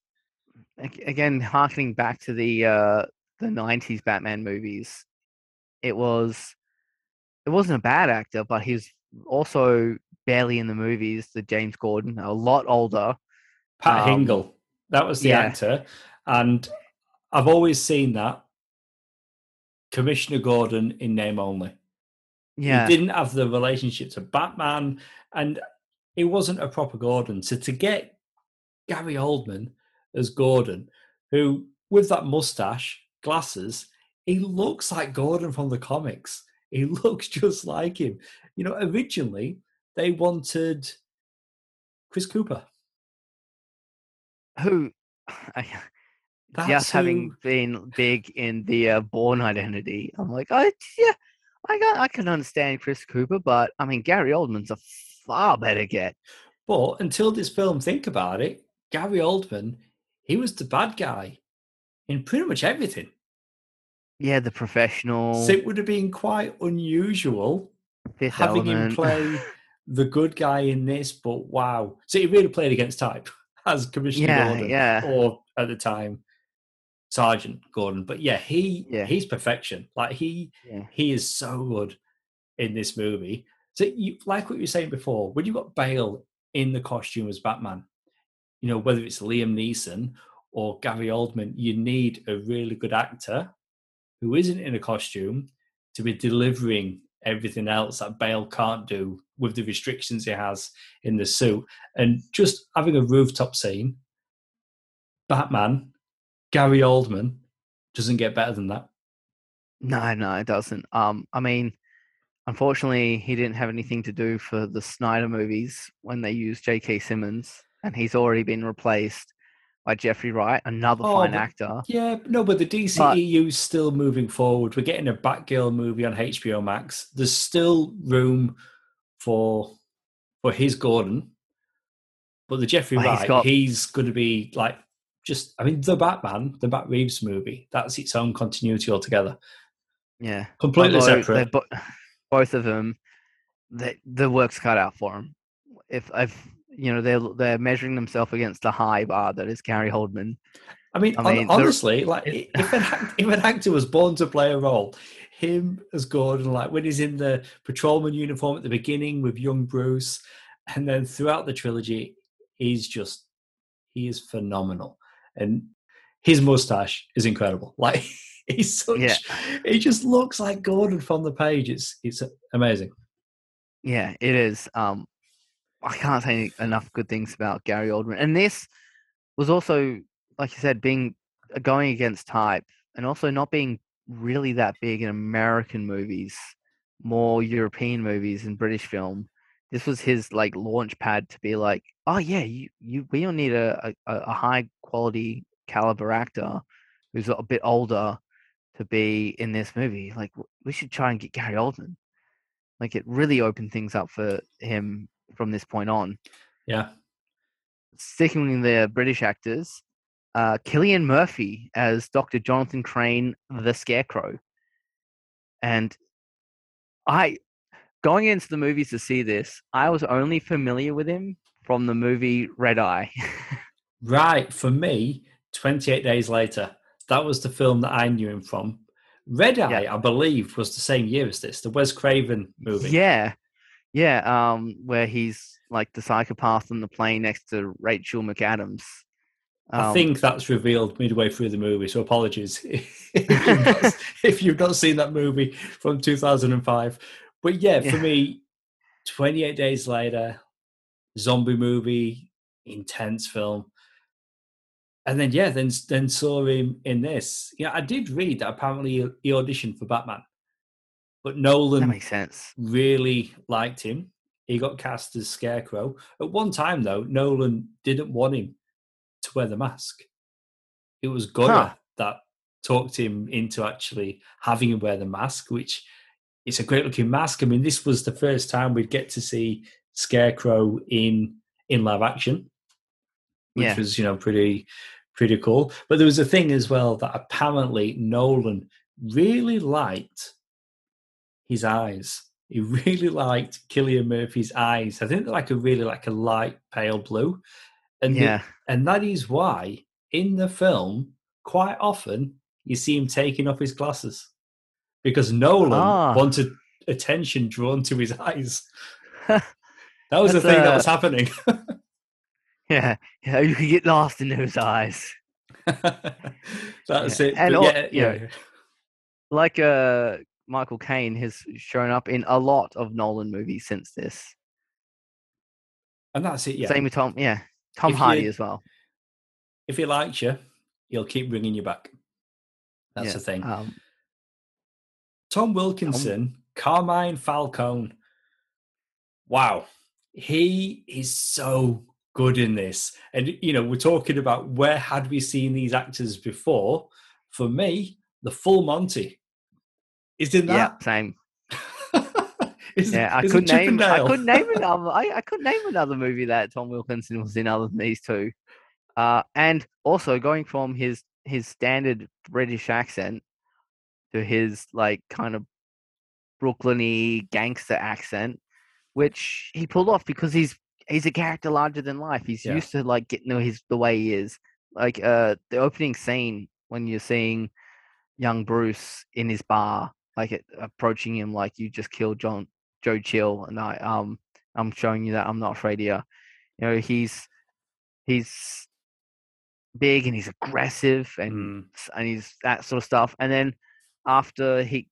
again, harkening back to the uh the '90s Batman movies, it was it wasn't a bad actor, but he was also barely in the movies. The James Gordon, a lot older. Pat Um, Hingle, that was the yeah. actor, and I've always seen that Commissioner Gordon in name only. Yeah, He didn't have the relationship to Batman, and it wasn't a proper Gordon. So to get Gary Oldman as Gordon, who with that mustache, glasses, he looks like Gordon from the comics. He looks just like him. You know, originally they wanted Chris Cooper. who That's just having been big in the uh, Bourne Identity, I'm like, I yeah, I got, I can understand Chris Cooper, but I mean Gary Oldman's a far better get. But until this film, think about it, Gary Oldman, he was the bad guy in pretty much everything. Yeah, the professional So it would have been quite unusual fifth having element. him play the good guy in this, but wow. So he really played against type as Commissioner Yeah, Gordon. yeah. Or at the time, Sergeant Gordon. But yeah, he Yeah. he's perfection. Like he yeah. he is so good in this movie. So you like what you were saying before, when you got Bale in the costume as Batman, you know, whether it's Liam Neeson or Gary Oldman, you need a really good actor who isn't in a costume to be delivering everything else that Bale can't do with the restrictions he has in the suit. And just having a rooftop scene, Batman, Gary Oldman doesn't get better than that. No, no, it doesn't. Um, I mean, unfortunately, he didn't have anything to do for the Snyder movies when they used J.K. Simmons, and he's already been replaced by Jeffrey Wright, another Oh, fine but- actor. Yeah, no, but the DCEU is still moving forward. We're getting a Batgirl movie on HBO Max. There's still room for for his Gordon, but the Jeffrey Well, he's Wright, got- he's going to be like just. I mean, the Batman, the Matt Reeves movie, that's its own continuity altogether. Yeah, Completely Although separate. bo- both of them, they, the work's cut out for them. If if you know they're they're measuring themselves against the high bar that is Gary Oldman. I mean, I mean, honestly, like if an act- if an actor was born to play a role, him as Gordon, like when he's in the patrolman uniform at the beginning with young Bruce, and then throughout the trilogy, he's just he is phenomenal, and his mustache is incredible. Like he's such, Yeah. he just looks like Gordon from the page. It's it's amazing. Yeah, it is. Um, I can't say enough good things about Gary Oldman, and this was also, like you said, being uh, going against type, and also not being really that big in American movies, more European movies and British film. This was his like launch pad to be like, oh yeah, you you we don't need a a, a high quality caliber actor who's a bit older to be in this movie. Like we should try and get Gary Oldman. Like it really opened things up for him from this point on. Yeah, Sticking with the British actors, uh, Cillian Murphy as Dr. Jonathan Crane, the Scarecrow. And I, going into the movies to see this, I was only familiar with him from the movie Red Eye. right. For me, Twenty Eight Days Later, that was the film that I knew him from. Red Eye, I believe, was the same year as this, the Wes Craven movie. Yeah, yeah. Um, where he's like the psychopath on the plane next to Rachel McAdams. I Um, think that's revealed midway through the movie, so apologies if, you've not, if you've not seen that movie from 2005. But yeah, for Yeah. me, 28 Days Later, zombie movie, intense film. And then, yeah, then then saw him in this. Yeah, I did read that apparently he auditioned for Batman, but that Nolan makes sense. really liked him. He got cast as Scarecrow. At one time, though, Nolan didn't want him to wear the mask. It was Goyer Huh. that talked him into actually having him wear the mask, which it's a great looking mask. I mean, this was the first time we'd get to see Scarecrow in in live action, which Yeah. was you know pretty pretty cool. But there was a thing as well that apparently Nolan really liked his eyes. He really liked Cillian Murphy's eyes. I think they're like a really like a light pale blue, and the- Yeah, and that is why in the film quite often you see him taking off his glasses because Nolan Ah. wanted attention drawn to his eyes. That was the thing that uh, was happening. yeah, yeah. You could get lost in those eyes. That's Yeah. it. And But al- yeah, yeah. yeah. Like uh, Michael Caine has shown up in a lot of Nolan movies since this. And that's it. Yeah. Same with Tom. Yeah, Tom If Hardy you- as well. If he likes you, he'll keep bringing you back. That's yeah. the thing. Um, Tom Wilkinson, Carmine Falcone. Wow. He is so good in this. And, you know, we're talking about where had we seen these actors before? For me, the full Monty is in yeah, that. same. is, Yeah, I couldn't name. I couldn't name another. I, I couldn't name another movie that Tom Wilkinson was in other than these two. Uh, and also going from his his standard British accent to his like kind of Brooklyny gangster accent, which he pulled off because he's he's a character larger than life. He's Yeah. used to like getting his the way he is. Like uh, the opening scene when you're seeing young Bruce in his bar, like it, approaching him like you just killed John Joe Chill, and I um I'm showing you that I'm not afraid of you. You know he's he's big and he's aggressive and Mm, and he's that sort of stuff. And then after he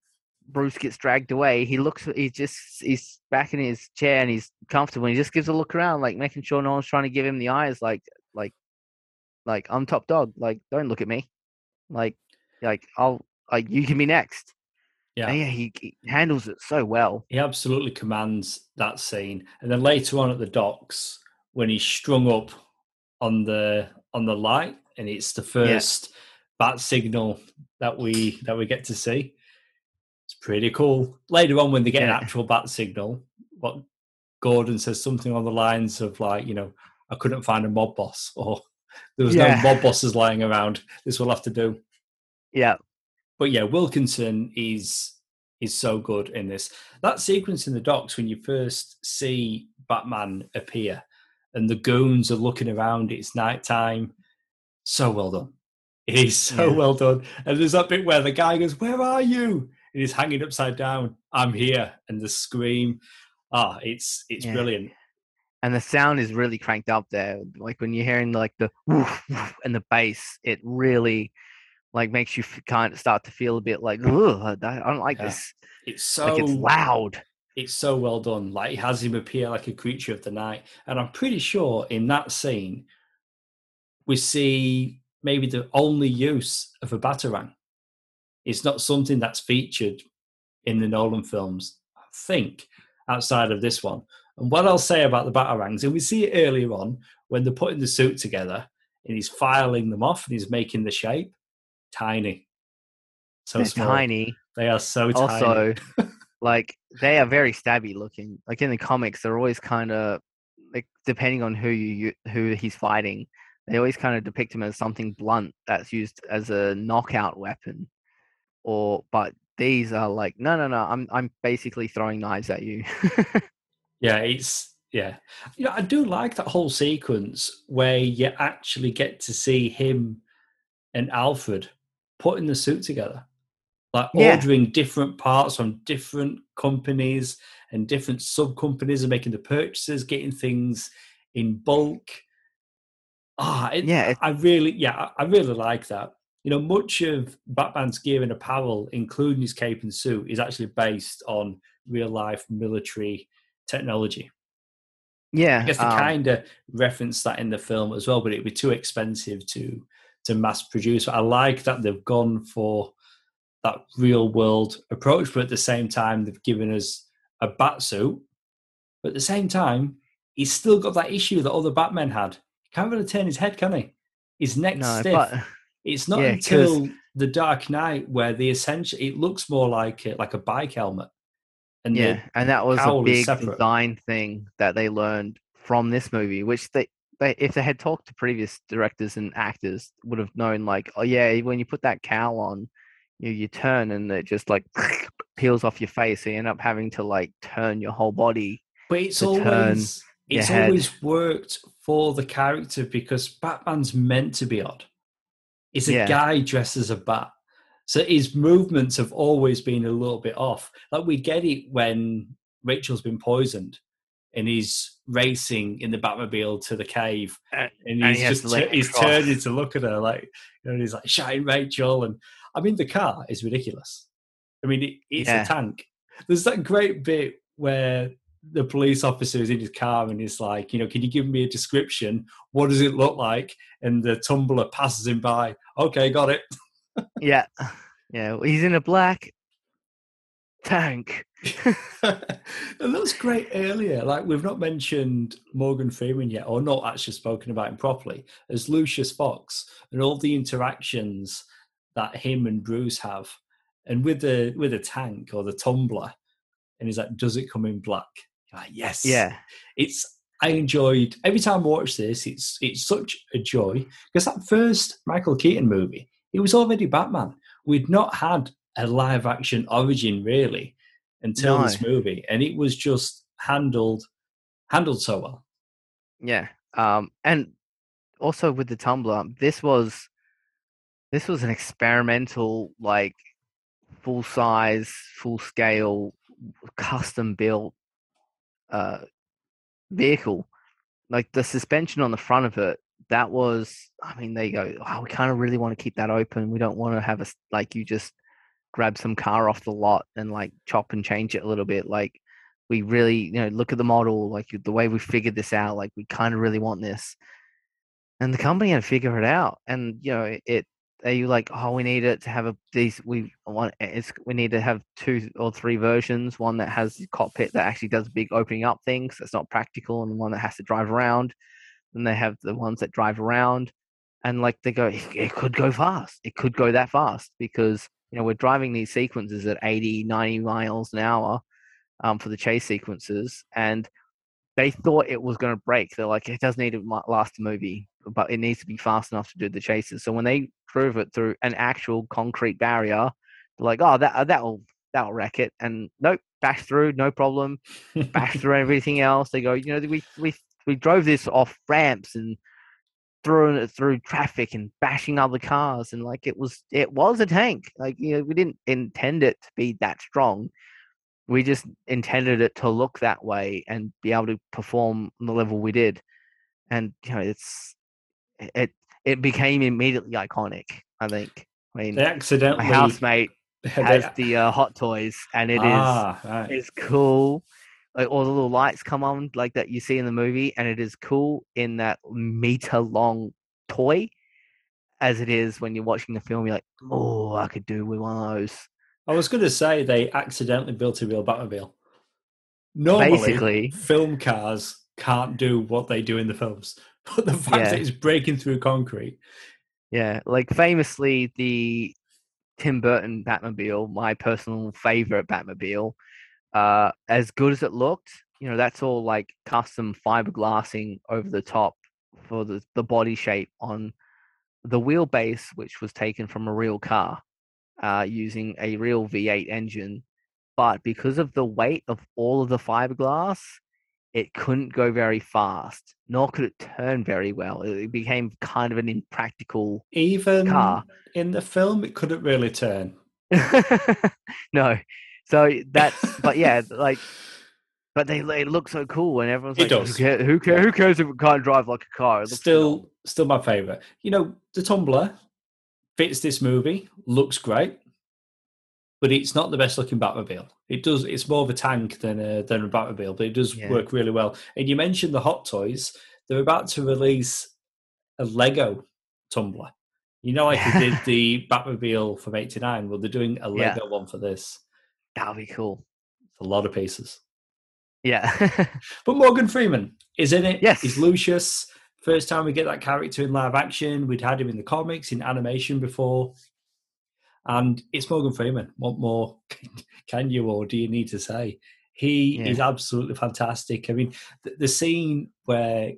Bruce gets dragged away, he looks he's just he's back in his chair and he's comfortable. And he just gives a look around, like making sure no one's trying to give him the eyes, like like like I'm top dog. Like don't look at me. Like like I'll like you can be next. Yeah. Yeah, he, he handles it so well. He absolutely commands that scene. And then later on at the docks, when he's strung up on the on the light, and it's the first bat signal that we that we get to see. It's pretty cool. Later on, when they get an actual bat signal, what Gordon says something on the lines of like, you know, I couldn't find a mob boss, or there was Yeah. no mob bosses lying around. This will have to do Yeah, but yeah, Wilkinson is is so good in this. That sequence in the docks when you first see Batman appear and the goons are looking around, it's nighttime. So well done. It is so Yeah. well done. And there's that bit where the guy goes, Where are you? And he's hanging upside down. I'm here. And the scream. Ah, it's it's Yeah. brilliant. and the sound is really cranked up there. Like when you're hearing like the woof, woof and the bass, it really like makes you f- kind of start to feel a bit like, Ugh, I don't like Yeah. this. It's so Like it's loud. it's so well done. Like it has him appear like a creature of the night, and I'm pretty sure in that scene we see maybe the only use of a batarang. It's not something that's featured in the Nolan films, I think, outside of this one. And what I'll say about the batarangs, and we see it earlier on when they're putting the suit together, and he's filing them off and he's making the shape tiny, so tiny. They are so tiny. Also, like they are very stabby looking. Like in the comics, they're always kind of like depending on who you who he's fighting, they always kind of depict him as something blunt that's used as a knockout weapon. Or but these are like no no no I'm I'm basically throwing knives at you. Yeah, it's yeah. You know, I do like that whole sequence where you actually get to see him and Alfred putting the suit together. like Yeah. ordering different parts from different companies and different sub companies and making the purchases, getting things in bulk. Ah, it, Yeah, I really, yeah, I I really like that. You know, much of Batman's gear and apparel, including his cape and suit, is actually based on real life military technology. Yeah, I guess they um, kind of reference that in the film as well, but it'd be too expensive to to mass produce. I like that they've gone for that real world approach, but at the same time they've given us a bat suit. But at the same time, he's still got that issue that other Batmen had. He can't really turn his head, can he? His neck's no, stiff. but it's not yeah, 'cause- until the Dark Knight where the essential it looks more like a, like a bike helmet. And yeah, and that was a big design thing that they learned from this movie, which they, they if they had talked to previous directors and actors, would have known like, oh yeah, when you put that cowl on, you you turn and it just like peels off your face, so you end up having to like turn your whole body. But it's always it's always worked for the character because Batman's meant to be odd. He's a Yeah. guy dressed as a bat. So his movements have always been a little bit off. Like we get it when Rachel's been poisoned and he's racing in the Batmobile to the cave and and he's he just he's turning to look at her like you know he's like shouting Rachel and I mean the car is ridiculous. I mean it, it's Yeah. a tank. There's that great bit where the police officer is in his car and he's like, you know, can you give me a description? What does it look like? And the tumbler passes him by. Okay, got it. Yeah, yeah, he's in a black tank. and that was great earlier. Like we've not mentioned Morgan Freeman yet, or not actually spoken about him properly as Lucius Fox, and all the interactions that him and Bruce have, and with the with the tank or the tumbler, and he's like, "Does it come in black?" You're like, yes. Yeah, It's. I enjoyed every time I watch this. It's it's such a joy because that first Michael Keaton movie, it was already Batman. We'd not had a live action origin really until this movie, and it was just handled handled so well. yeah. Um, and also with the tumbler, this was this was an experimental, like full size, full scale, custom built uh vehicle. Like the suspension on the front of it, that was I mean, they go, Oh, we kind of really want to keep that open. We don't want to have a like you just grab some car off the lot and like chop and change it a little bit. Like we really, you know, look at the model, like the way we figured this out, like we kind of really want this. And the company had to figure it out. And you know, it are you like, oh, we need it to have a these we want it's we need to have two or three versions. One that has cockpit that actually does big opening up things that's not practical, and one that has to drive around. Then they have the ones that drive around, and like they go, it could go fast. It could go that fast because you know we're driving these sequences at 80, 90 miles an hour um, for the chase sequences, and they thought it was going to break. They're like, it does need to last a movie, but it needs to be fast enough to do the chases. So when they prove it through an actual concrete barrier, they're like, oh, that that'll that'll wreck it. And nope, bash through, no problem. Bash through everything else. They go, you know, we we we drove this off ramps and throwing it through traffic and bashing other cars and like it was it was a tank like you know we didn't intend it to be that strong. We just intended it to look that way and be able to perform on the level we did. And you know it's it it became immediately iconic i think. I mean They my accidentally housemate they- has the uh, hot toys and it is ah, right. it's cool like all the little lights come on like that you see in the movie and it is cool in that meter long toy as it is when you're watching the film you're like oh i could do with one of those I was going to say they accidentally built a real Batmobile. Normally, Basically. film cars can't do what they do in the films, but the fact Yeah. that it's breaking through concrete. yeah like famously the tim burton batmobile my personal favorite batmobile uh as good as it looked you know that's all like custom fiberglassing over the top for the, the body shape on the wheelbase which was taken from a real car uh, using a real V8 engine, but because of the weight of all of the fiberglass, it couldn't go very fast, nor could it turn very well. It it became kind of an impractical. Even Car. in the film, it couldn't really turn. no. So that's but yeah, like but they they look so cool and everyone's It like does. who cares, who, cares, who cares if it can't drive like a car? It looks Still, still my favorite. You know, the Tumbler fits this movie, looks great, but it's not the best looking Batmobile. It does. It's more of a tank than a than a Batmobile, but it does Yeah. work really well. And you mentioned the Hot Toys. They're about to release a Lego Tumbler. You know, like they did the Batmobile from '89. Well, they're doing a Yeah. Lego one for this. That'll be cool. It's a lot of pieces. Yeah. But Morgan Freeman is in it. Yes. He's Lucius. First time we get that character in live action. We'd had him in the comics, in animation before. And it's Morgan Freeman. What more can you or do you need to say? He Yeah. is absolutely fantastic. I mean, the, the scene where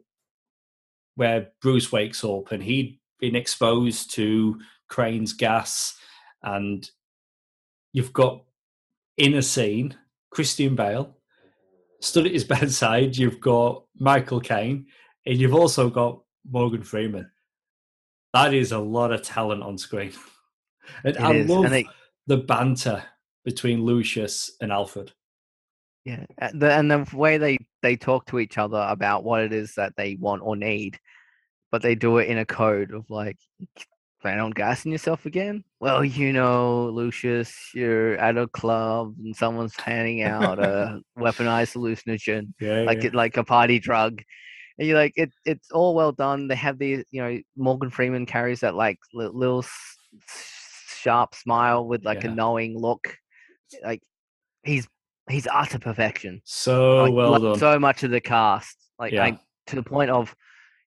where Bruce wakes up and he'd been exposed to Crane's gas, and you've got in a scene Christian Bale stood at his bedside. You've got Michael Caine, and you've also got Morgan Freeman. That is a lot of talent on screen, and It I is, love and they- the banter between Lucius and Alfred. Yeah, uh, and the way they they talk to each other about what it is that they want or need, but they do it in a code of like, plan on gassing yourself again. Well, you know, Lucius, you're at a club and someone's handing out a weaponized hallucinogen, Yeah, like it like a party drug. And you're like, it, it's all well done. They have these, you know, Morgan Freeman carries that like li- little sharp smile with like Yeah. a knowing look. Like he's he's utter perfection so like, well like done. so much of the cast like Yeah. like to the point of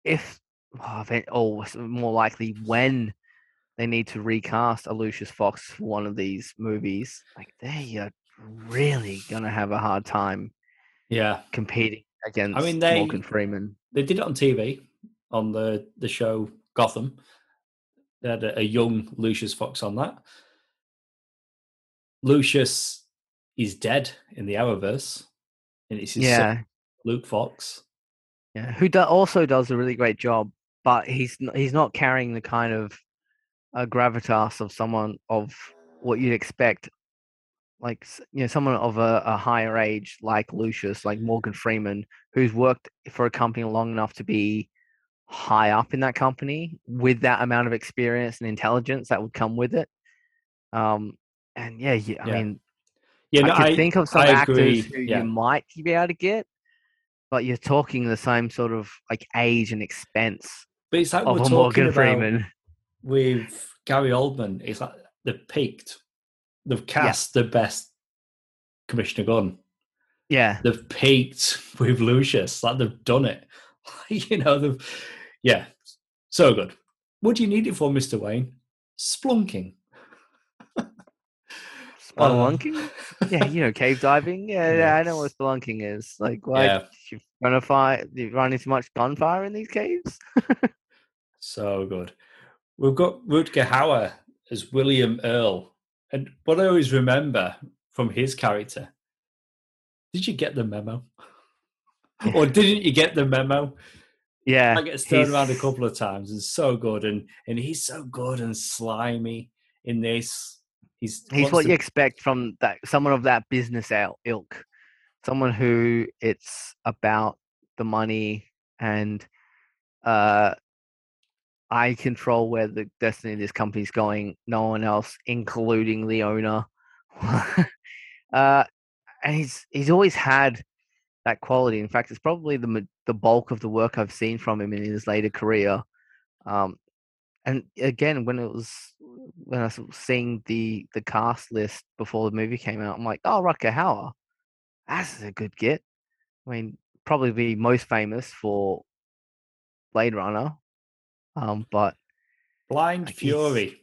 if oh, oh more likely when they need to recast a Lucius Fox for one of these movies like they are really gonna have a hard time yeah, competing against I mean, they- Morgan Freeman they did it on TV on the the show Gotham. They had a, a young Lucius Fox on that. Lucius is dead in the Arrowverse, and it's his son, yeah Luke Fox. yeah who do, also does a really great job but he's he's not carrying the kind of uh, gravitas of someone of what you'd expect like you know someone of a, a higher age like lucius like morgan freeman who's worked for a company long enough to be high up in that company with that amount of experience and intelligence that would come with it um and yeah, you, i Yeah. mean Yeah, i no, could I think of some I actors agree, who yeah. you might be able to get but you're talking the same sort of like age and expense But it's like of we're talking morgan about freeman with Gary Oldman. It's like they've peaked. They've cast the best Commissioner Gunn. yeah They've peaked with Lucius. Like they've done it. you know, they've yeah, so good. What do you need it for, Mister Wayne? Splunking. Uh, spelunking yeah, you know, cave diving. Yeah, yeah, Yeah. I know what spelunking is. Like, why Yeah. you run a fire? You run into much gunfire in these caves? So good. We've got Rutger Hauer as William Earle. And what I always remember from his character, did you get the memo? or didn't you get the memo? Yeah, I get turned around a couple of times and so good. And and he's so good and slimy in this. He's He's what to- you expect from that someone of that business il- ilk, someone who it's about the money and uh, I control where the destiny of this company's going. No one else, including the owner. uh, and he's he's always had that quality. In fact, it's probably the the bulk of the work I've seen from him in his later career. Um, and again, when it was when I was seeing the the cast list before the movie came out, I'm like, oh, Rutger Hauer, that's a good get. I mean, probably be most famous for Blade Runner, um, but Blind like, Fury.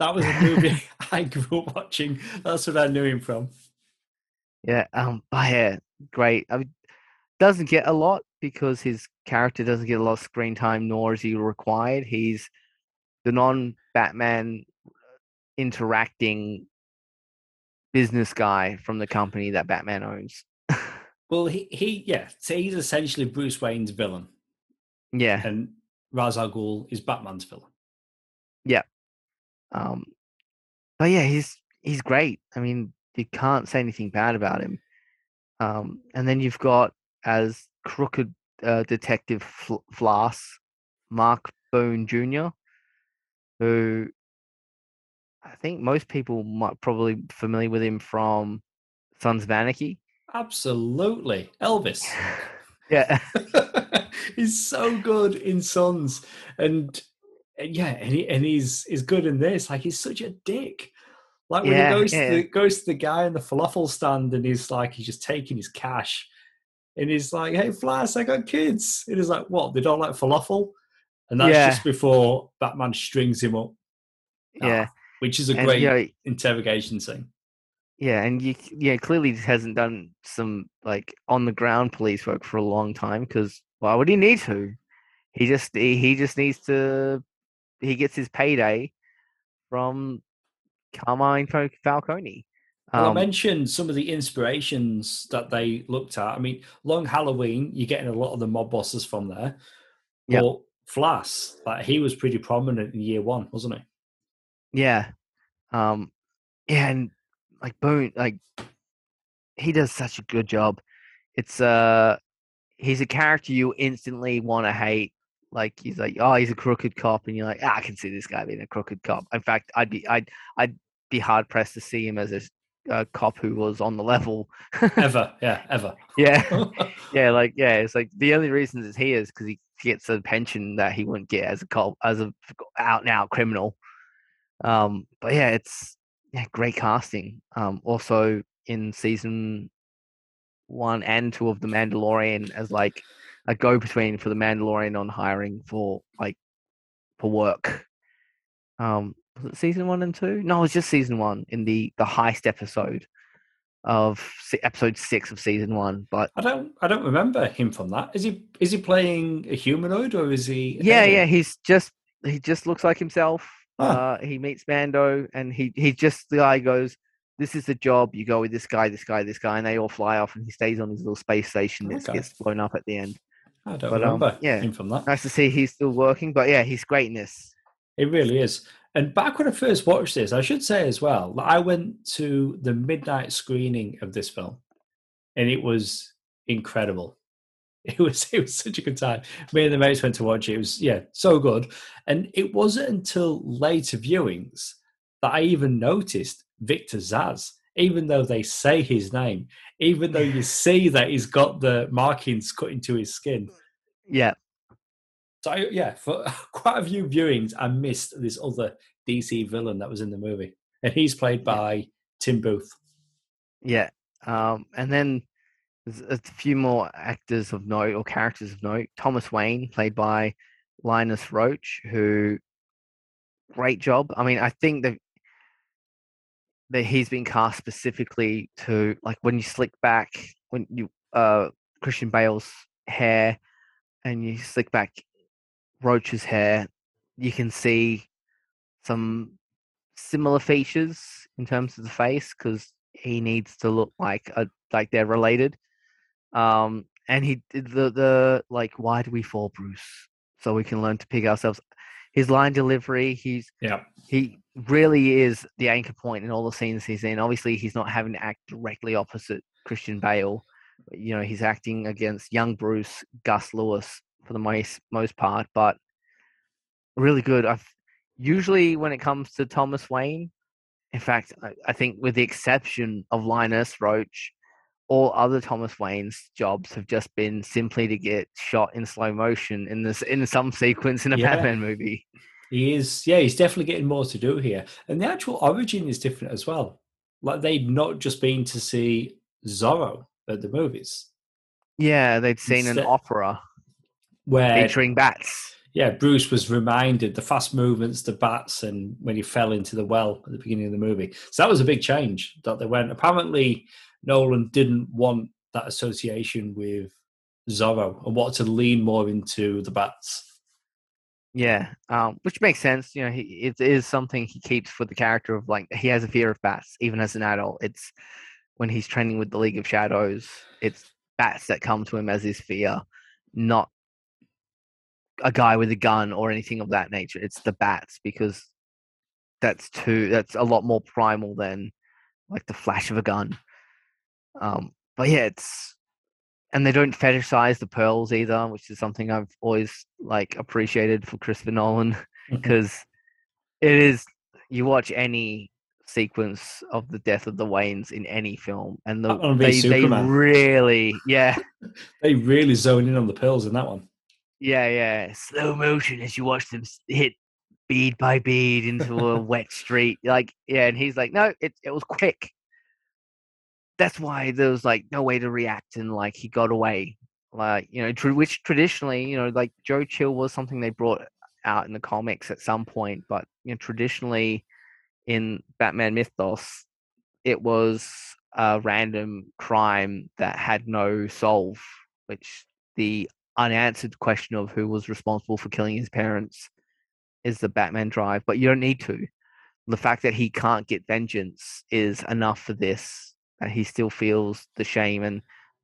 That was a movie I grew up watching. That's what I knew him from. yeah, um, but yeah, great. I mean, doesn't get a lot because his character doesn't get a lot of screen time, nor is he required. He's the non-Batman interacting business guy from the company that Batman owns. Well, he, he yeah, so he's essentially Bruce Wayne's villain, yeah, and Ra's al Ghul is Batman's villain. Yeah. Um, but yeah, he's he's great. I mean, you can't say anything bad about him. Um, and then you've got as crooked uh, detective Fl- Flass, Mark Boone Jr., who I think most people might probably familiar with him from Sons of Anarchy. Absolutely, Elvis. yeah, he's so good in Sons, and yeah, and, he, and he's he's good in this. Like he's such a dick. Like when Yeah, he goes yeah. to the, goes to the guy in the falafel stand, and he's like he's just taking his cash, and he's like, "Hey, Flash, I got kids." And he's like, "What? They don't like falafel?" And that's Yeah. just before Batman strings him up. yeah, Ah, which is a and great you know, interrogation scene. Yeah, and you yeah clearly hasn't done some like on the ground police work for a long time because why would he need to? He just he, he just needs to he gets his payday from Carmine Fal- Falcone. Well, I Um, mentioned some of the inspirations that they looked at. I mean, Long Halloween, you're getting a lot of the mob bosses from there. Yep. But Flass, like he was pretty prominent in year one, wasn't he? Yeah. Um yeah, and like Boone like he does such a good job. It's uh he's a character you instantly want to hate. Like he's like, oh, he's a crooked cop, and you're like, ah, I can see this guy being a crooked cop. In fact, I'd be I'd I'd be hard pressed to see him as a, a cop who was on the level. Ever, yeah, ever. yeah, yeah, like yeah, it's like the only reason is he is because he gets a pension that he wouldn't get as a cop as a out and out criminal. Um, but yeah, it's yeah, great casting. Um, also in season one and two of The Mandalorian as like a go between for the Mandalorian on hiring for like for work. Um, was it season one and two? No, it was just season one in the the heist episode of episode six of season one. But I don't, I don't remember him from that. Is he, is he playing a humanoid or is he? yeah, yeah, he's just he just looks like himself. Huh. Uh, he meets Mando, and he he just the guy goes, "This is the job. You go with this guy, this guy, this guy," and they all fly off, and he stays on his little space station that Okay. gets blown up at the end. I don't but, um, remember yeah. him from that. Nice to see he's still working, but yeah, he's great in this. It really is. And back when I first watched this, I should say as well, I went to the midnight screening of this film, and it was incredible. It was it was such a good time. Me and the mates went to watch it. It was yeah, so good. And it wasn't until later viewings that I even noticed Victor Zsasz, even though they say his name, even though you see that he's got the markings cut into his skin. Yeah, So I, yeah, for quite a few viewings, I missed this other DC villain that was in the movie, and he's played by Tim Booth. yeah. Um, and then there's a few more actors of note or characters of note. Thomas Wayne, played by Linus Roach, who great job. I mean, I think that that he's been cast specifically to like when you slick back when you uh Christian Bale's hair and you slick back Roach's hair, you can see some similar features in terms of the face because he needs to look like a like they're related. Um, and he did the the like, why do we fall, Bruce? So we can learn to pick ourselves. His line delivery, he's Yeah, he really is the anchor point in all the scenes he's in. Obviously, he's not having to act directly opposite Christian Bale. You know, he's acting against young Bruce, Gus Lewis for the most most part, but really good. I've usually when it comes to Thomas Wayne, in fact, I, I think with the exception of Linus Roach, all other Thomas Wayne's jobs have just been simply to get shot in slow motion in this in some sequence in a Yeah. Batman movie. he is. Yeah, he's definitely getting more to do here, and the actual origin is different as well. Like they'd not just been to see Zorro at the movies, Yeah, they'd seen an opera where featuring bats. yeah, Bruce was reminded the fast movements, the bats, and when he fell into the well at the beginning of the movie. So that was a big change that they went. Apparently, Nolan didn't want that association with Zorro and wanted to lean more into the bats. Yeah, um, which makes sense. You know, he, it is something he keeps for the character of like he has a fear of bats even as an adult. It's when he's training with the League of Shadows. It's bats that come to him as his fear, not a guy with a gun or anything of that nature. It's the bats because that's too that's a lot more primal than like the flash of a gun. Um, but yeah, it's and they don't fetishize the pearls either, which is something I've always like appreciated for Christopher Nolan because it is you watch any sequence of the death of the Waynes in any film, and the, they, they really, yeah, they really zone in on the pearls in that one. Yeah, yeah, slow motion as you watch them hit bead by bead into a wet street. Like, yeah, and he's like, no, it it was quick. That's why there was like no way to react, and like he got away. Like, you know, tr- which traditionally, you know, like Joe Chill was something they brought out in the comics at some point, but you know, traditionally in Batman mythos, it was a random crime that had no solve, which the unanswered question of who was responsible for killing his parents is the Batman drive, but you don't need to. The fact that he can't get vengeance is enough for this, that he still feels the shame. And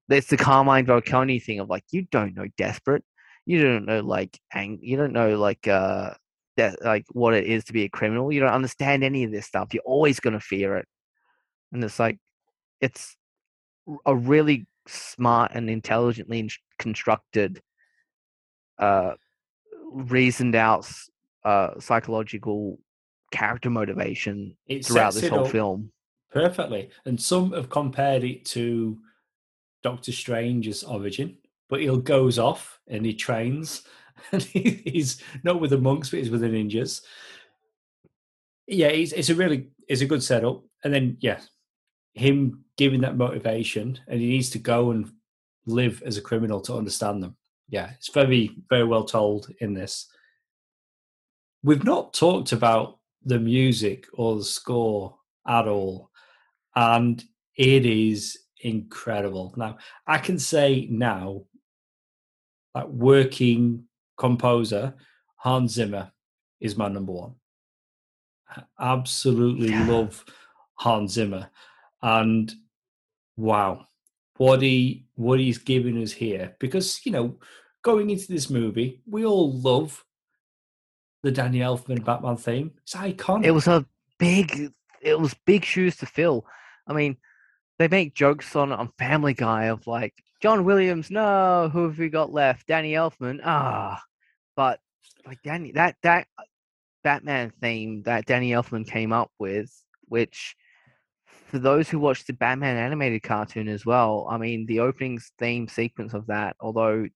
there's the Carmine Falcone thing of like, you don't know desperate. You don't know like ang- you don't know like uh that like what it is to be a criminal. You don't understand any of this stuff. You're always gonna fear it. And it's like it's a really smart and intelligently constructed uh reasoned out uh, psychological character motivation it throughout this whole film. Perfectly. And some have compared it to Doctor Strange's origin, but he goes off and he trains and he, he's not with the monks, but he's with the ninjas. Yeah, it's, it's a really it's a good setup. And then yeah, him giving that motivation and he needs to go and live as a criminal to understand them. Yeah, it's very, very well told in this. We've not talked about the music or the score at all, and it is incredible. Now, I can say now, like working composer, Hans Zimmer is my number one. I absolutely yeah. love Hans Zimmer, and wow, what he what he's giving us here. Because you know, going into this movie, we all love the Danny Elfman Batman theme. It's iconic. It was a big, it was big shoes to fill. I mean, they make jokes on on Family Guy of like John Williams, no, who have we got left? Danny Elfman, ah, but like Danny, that that Batman theme that Danny Elfman came up with, which for those who watched the Batman animated cartoon as well, I mean, the opening theme sequence of that, although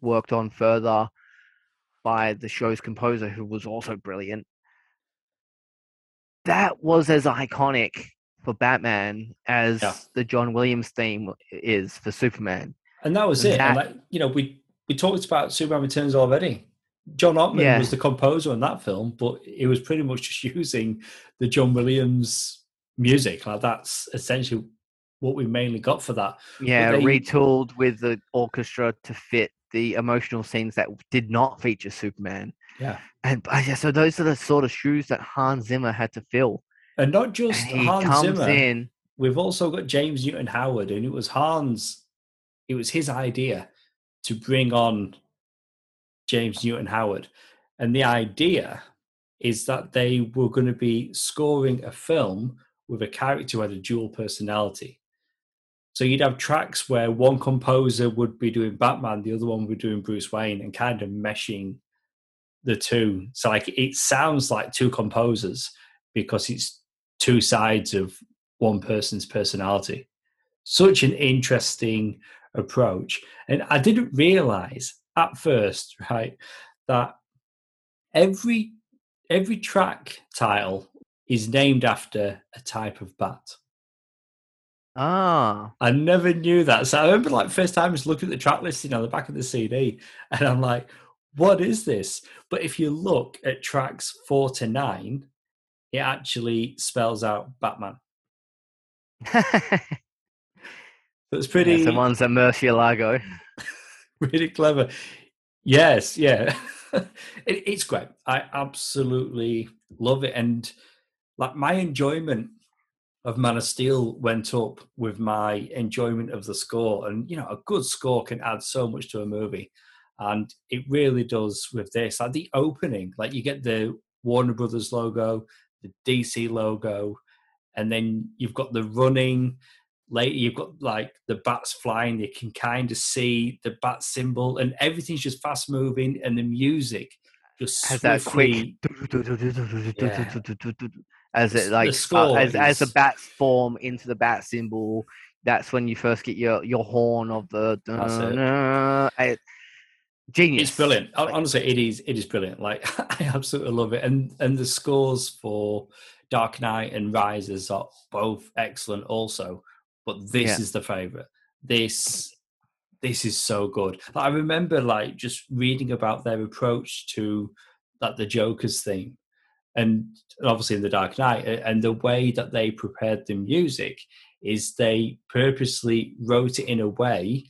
worked on further by the show's composer, who was also brilliant. That was as iconic for Batman as yeah. the John Williams theme is for Superman. And that was it. That, like, you know, we we talked about Superman Returns already. John Ottman yeah. was the composer on that film, but it was pretty much just using the John Williams music. Like that's essentially what we mainly got for that. Yeah, they, retooled with the orchestra to fit the emotional scenes that did not feature Superman. Yeah. And yeah, so those are the sort of shoes that Hans Zimmer had to fill. And not just and Hans Zimmer. In, we've also got James Newton Howard, and it was Hans, it was his idea to bring on James Newton Howard. And the idea is that they were going to be scoring a film with a character who had a dual personality. So you'd have tracks where one composer would be doing Batman, the other one would be doing Bruce Wayne, and kind of meshing the two. So like it sounds like two composers because it's two sides of one person's personality. Such an interesting approach. And I didn't realize at first, right, that every every track title is named after a type of bat. Ah. I never knew that. So I remember like first time I was looking at the track listing on the back of the CD and I'm like, what is this? But if you look at tracks four to nine, it actually spells out Batman. It's pretty. Yeah, the ones at Murcielago. really clever. Yes, yeah. it, it's great. I absolutely love it. And like my enjoyment of Man of Steel went up with my enjoyment of the score. And, you know, a good score can add so much to a movie. And it really does with this. Like the opening, like you get the Warner Brothers logo, the DC logo, and then you've got the running. Later, you've got like the bats flying. You can kind of see the bat symbol, and everything's just fast moving, and the music just Has that quick Yeah. as it like uh, as as the bats form into the bat symbol. That's when you first get your your horn of the it. it- genius. It's brilliant. Like, Honestly, it is. It is brilliant. Like I absolutely love it, and and the scores for Dark Knight and Rises are both excellent, also. But this Yeah. is the favorite. This this is so good. I remember like just reading about their approach to like the Joker's theme, and obviously in the Dark Knight, and the way that they prepared the music is they purposely wrote it in a way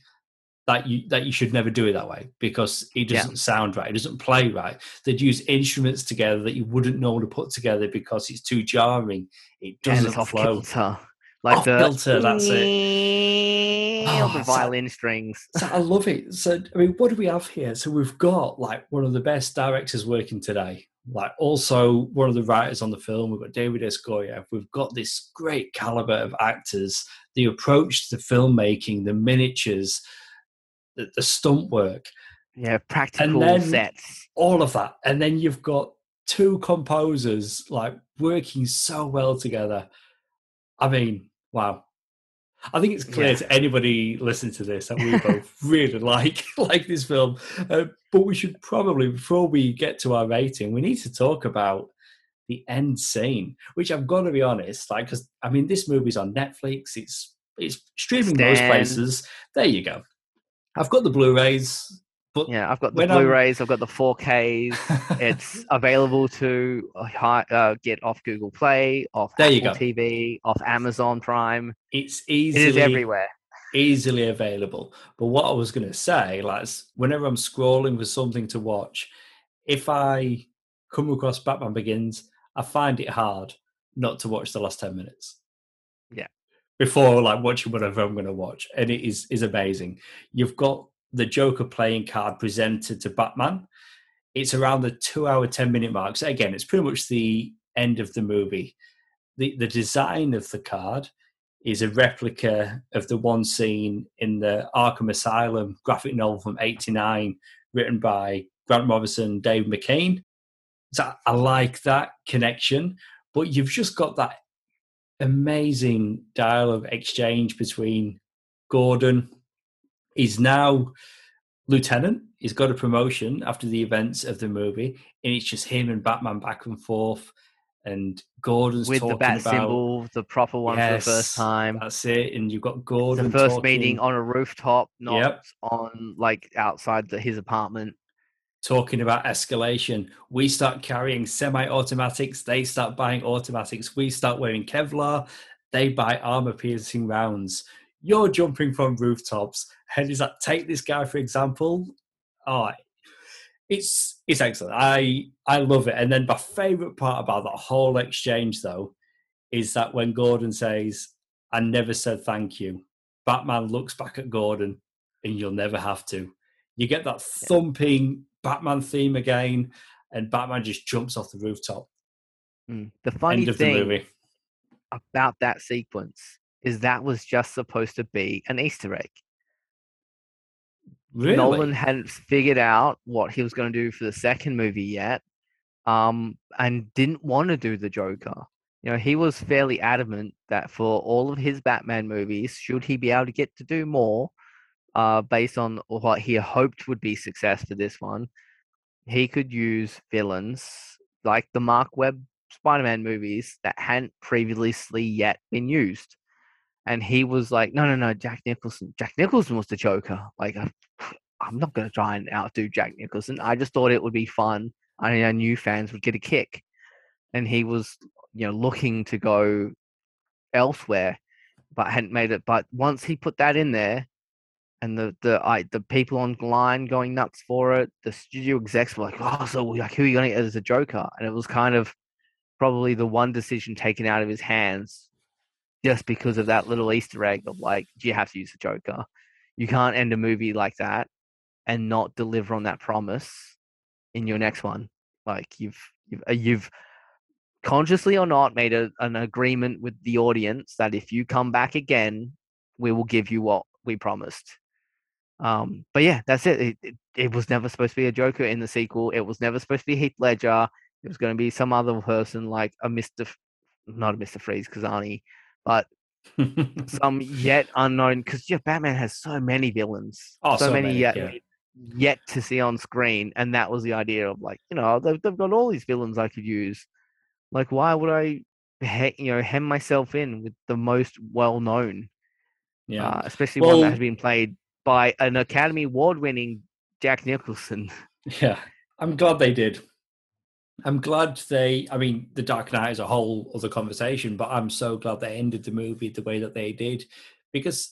that you that you should never do it that way because it doesn't sound right. It doesn't play right. They'd use instruments together that you wouldn't normally put together because it's too jarring. It doesn't off flow. kilter. Like Off the kilter, that's it. Oh, the violin strings. So I love it. So I mean, what do we have here? So we've got like one of the best directors working today. Like also one of the writers on the film. We've got David S. Goyer. We've got this great caliber of actors. The approach to the filmmaking, the miniatures, the, the stunt work, Yeah, practical then- sets. all of that. And then you've got two composers like working so well together. I mean, wow. I think it's clear Yeah. to anybody listening to this that we both really like like this film. Uh, but we should probably, before we get to our rating, we need to talk about the end scene, which I've got to be honest, like, because I mean, this movie's on Netflix. It's it's streaming most Stan. places. There you go. I've got the Blu-rays, but Yeah, I've got the Blu-rays. I've got the 4Ks. It's available to uh, uh, get off Google Play, off There Apple you go. TV, off Amazon Prime. it's easily is everywhere. easily available. But what I was going to say, like, whenever I'm scrolling for something to watch, if I come across Batman Begins, I find it hard not to watch the last ten minutes. Yeah. Before like watching whatever I'm going to watch, and it is is amazing. You've got the Joker playing card presented to Batman. It's around the two hour ten minute mark. So again, it's pretty much the end of the movie. The the design of the card is a replica of the one scene in the Arkham Asylum graphic novel from '89, written by Grant Morrison, and Dave McKean. So I like that connection, but you've just got that amazing dialogue exchange between Gordon. He's now lieutenant. He's got a promotion after the events of the movie, and it's just him and Batman back and forth. And Gordon's With the bat about symbol, the proper one for the first time. That's it. And you've got It's Gordon. the first talking, meeting on a rooftop, not Yep. on like outside the, his apartment. Talking about escalation. We start carrying semi-automatics. They start buying automatics. We start wearing Kevlar. They buy armor-piercing rounds. You're jumping from rooftops. And is that take this guy for example? Oh, it's it's excellent. I I love it. And then my favorite part about that whole exchange though is that when Gordon says, "I never said thank you," Batman looks back at Gordon, and you'll never have to. You get that thumping Batman theme again, and Batman just jumps off the rooftop. Mm. The funny End the thing movie. about that sequence is that was just supposed to be an Easter egg. Really? Nolan hadn't figured out what he was going to do for the second movie yet, um, and didn't want to do the Joker. You know, he was fairly adamant that for all of his Batman movies, should he be able to get to do more, uh, based on what he hoped would be success for this one, he could use villains like the Marc Webb Spider-Man movies that hadn't previously yet been used. And he was like, no, no, no, Jack Nicholson. Jack Nicholson was the Joker. Like, I'm not going to try and outdo Jack Nicholson. I just thought it would be fun. I, I knew fans would get a kick. And he was, you know, looking to go elsewhere, but hadn't made it. But once he put that in there, and the the I, the people online going nuts for it, the studio execs were like, "Oh, so like who are you going to get as a Joker?" And it was kind of probably the one decision taken out of his hands, just because of that little Easter egg of like, do you have to use the Joker? You can't end a movie like that and not deliver on that promise in your next one. Like you've you've uh, you've consciously or not, made a, an agreement with the audience that if you come back again, we will give you what we promised. Um, but yeah, that's it. It, it. it was never supposed to be a Joker in the sequel. It was never supposed to be Heath Ledger. It was going to be some other person like a Mister, not a Mister Freeze, Kazani, but some yet unknown. Because yeah, Batman has so many villains, Oh, so, so many, many, yet yeah. yet to see on screen, and that was the idea of like, you know, they've, they've got all these villains I could use. Like, why would I, he, you know, hem myself in with the most well known? yeah. uh, especially one that has been played by an Academy Award winning Jack Nicholson. Yeah, I'm glad they did. I'm glad they. I mean, The Dark Knight is a whole other conversation, but I'm so glad they ended the movie the way that they did because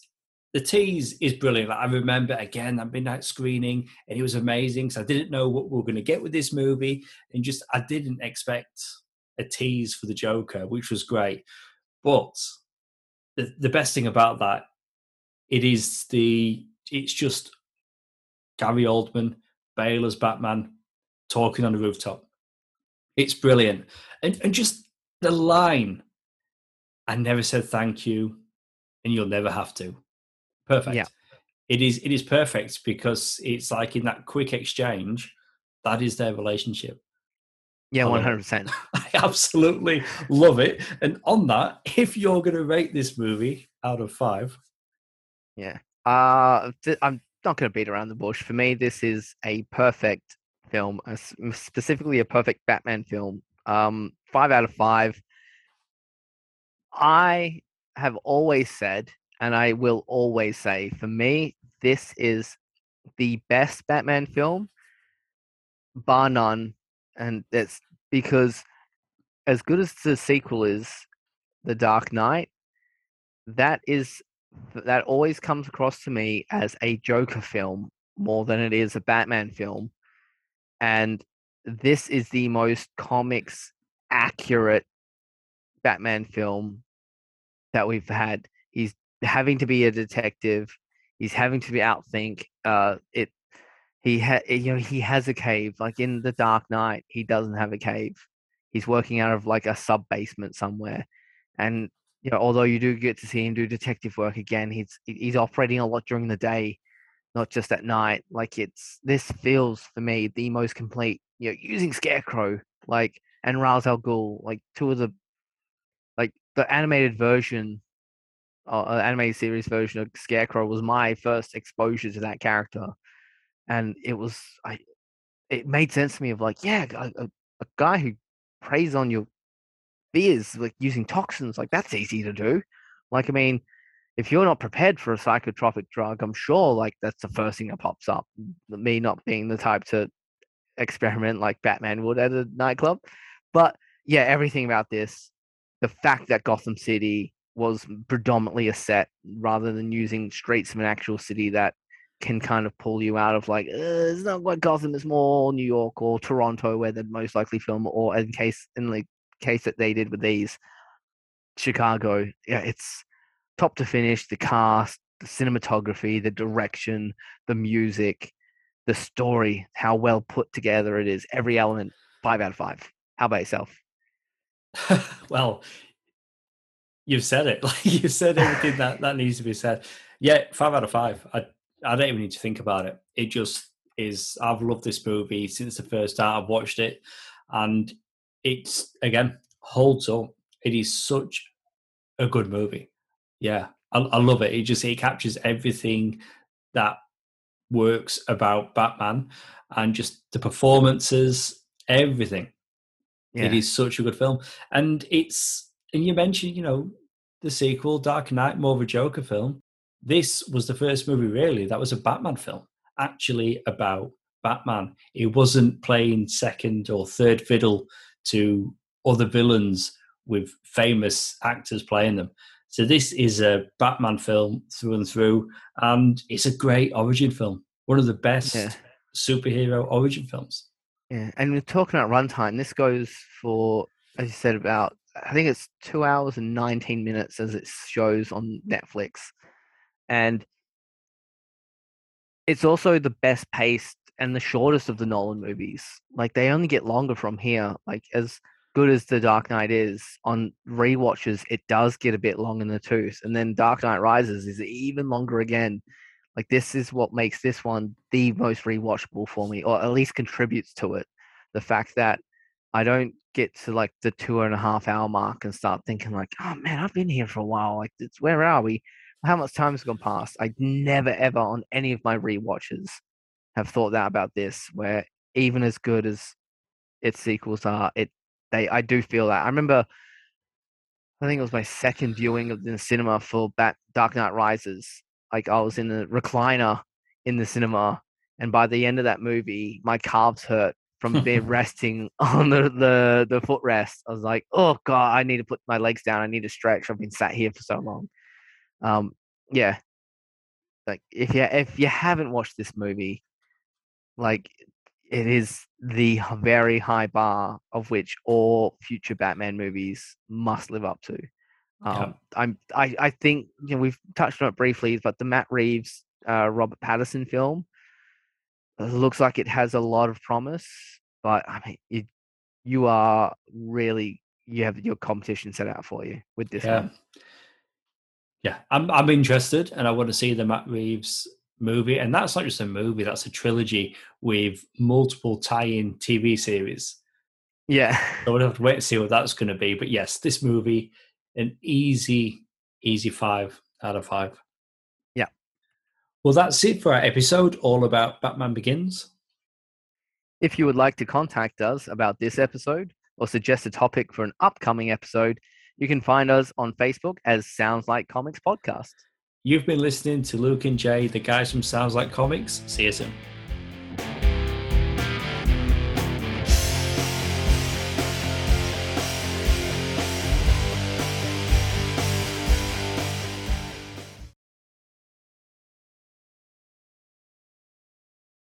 the tease is brilliant. Like, I remember again that midnight screening, and it was amazing because I didn't know what we were going to get with this movie, and just I didn't expect a tease for the Joker, which was great. But the the best thing about that, it is the it's just Gary Oldman, Bale as Batman, talking on the rooftop. It's brilliant. And and just the line, I never said thank you, and you'll never have to. Perfect. Yeah. It is it is perfect because it's like in that quick exchange, that is their relationship. Yeah, one hundred percent. I absolutely love it. And on that, if you're gonna rate this movie out of five, Uh, th- I'm not going to beat around the bush. For me, this is a perfect film, a specifically a perfect Batman film. Um, five out of five. I have always said, and I will always say, for me, this is the best Batman film, bar none. And that's because, as good as the sequel is, The Dark Knight, that is that always comes across to me as a Joker film more than it is a Batman film. And this is the most comics accurate Batman film that we've had. He's having to be a detective. He's having to be outthink. Uh, it. He ha- you know he has a cave like in the Dark Knight. He doesn't have a cave. He's working out of like a sub basement somewhere, and you know, although you do get to see him do detective work again, he's he's operating a lot during the day, not just at night. Like it's this feels for me the most complete. You know, using Scarecrow like and Ra's al Ghul, like two of the like the animated version, uh, uh, animated series version of Scarecrow was my first exposure to that character, and it was I, it made sense to me of like yeah, a, a, a guy who preys on your fears like using toxins like that's easy to do. Like i mean if you're not prepared for a psychotropic drug i'm sure like that's the first thing that pops up me not being the type to experiment like batman would at a nightclub. But yeah everything about this the fact that gotham city was predominantly a set rather than using streets of an actual city that can kind of pull you out of like it's not quite gotham it's more new york or toronto where they'd most likely film or in case in like case that they did with these Chicago. Yeah, it's top to finish. The cast, the cinematography, the direction, the music, the story, how well put together it is. Every element, five out of five. How about yourself? well, you've said it. Like you've said everything that that needs to be said. Yeah, five out of five. I I don't even need to think about it. It just is. I've loved this movie since the first time I've watched it, and it's again holds up. It is such a good movie. Yeah, I, I love it. It just it captures everything that works about Batman, and just the performances, everything. It is such a good film, and it's and you mentioned you know the sequel, Dark Knight, more of a Joker film. This was the first movie really that was a Batman film, actually about Batman. It wasn't playing second or third fiddle to other villains with famous actors playing them. So this is a Batman film through and through, and it's a great origin film. One of the best Yeah. superhero origin films. Yeah, and we're talking about runtime. This goes for, as you said, about I think it's two hours and nineteen minutes as it shows on Netflix, and it's also the best paced and the shortest of the Nolan movies. Like they only get longer from here. Like as good as the Dark Knight is, on rewatches it does get a bit long in the tooth, and then Dark Knight Rises is even longer again. Like this is what makes this one the most rewatchable for me, or at least contributes to it. The fact that I don't get to like the two and a half hour mark and start thinking like, oh man, I've been here for a while. Like, where are we? How much time has gone past? I never ever on any of my rewatches have thought that about this. Where even as good as its sequels are, it they I do feel that. I remember, I think it was my second viewing of the cinema for Bat, Dark Knight Rises. Like I was in the recliner in the cinema, and by the end of that movie, my calves hurt from being resting on the, the the footrest. I was like, oh god, I need to put my legs down. I need to stretch. I've been sat here for so long. Um, yeah, like if you if you haven't watched this movie, like it is the very high bar of which all future Batman movies must live up to. Um, yeah. I'm I I think you know we've touched on it briefly, but the Matt Reeves uh, Robert Pattinson film looks like it has a lot of promise, but I mean, it, you are really you have your competition set out for you with this yeah. one. Yeah, I'm I'm interested, and I want to see the Matt Reeves movie, and that's not just a movie; that's a trilogy with multiple tie-in TV series. Yeah, so we'll have to wait and see what that's going to be. But yes, this movie, an easy, easy five out of five. Yeah. Well, that's it for our episode all about Batman Begins. If you would like to contact us about this episode or suggest a topic for an upcoming episode, you can find us on Facebook as Sounds Like Comics Podcast. You've been listening to Luke and Jay, the guys from Sounds Like Comics. See you soon.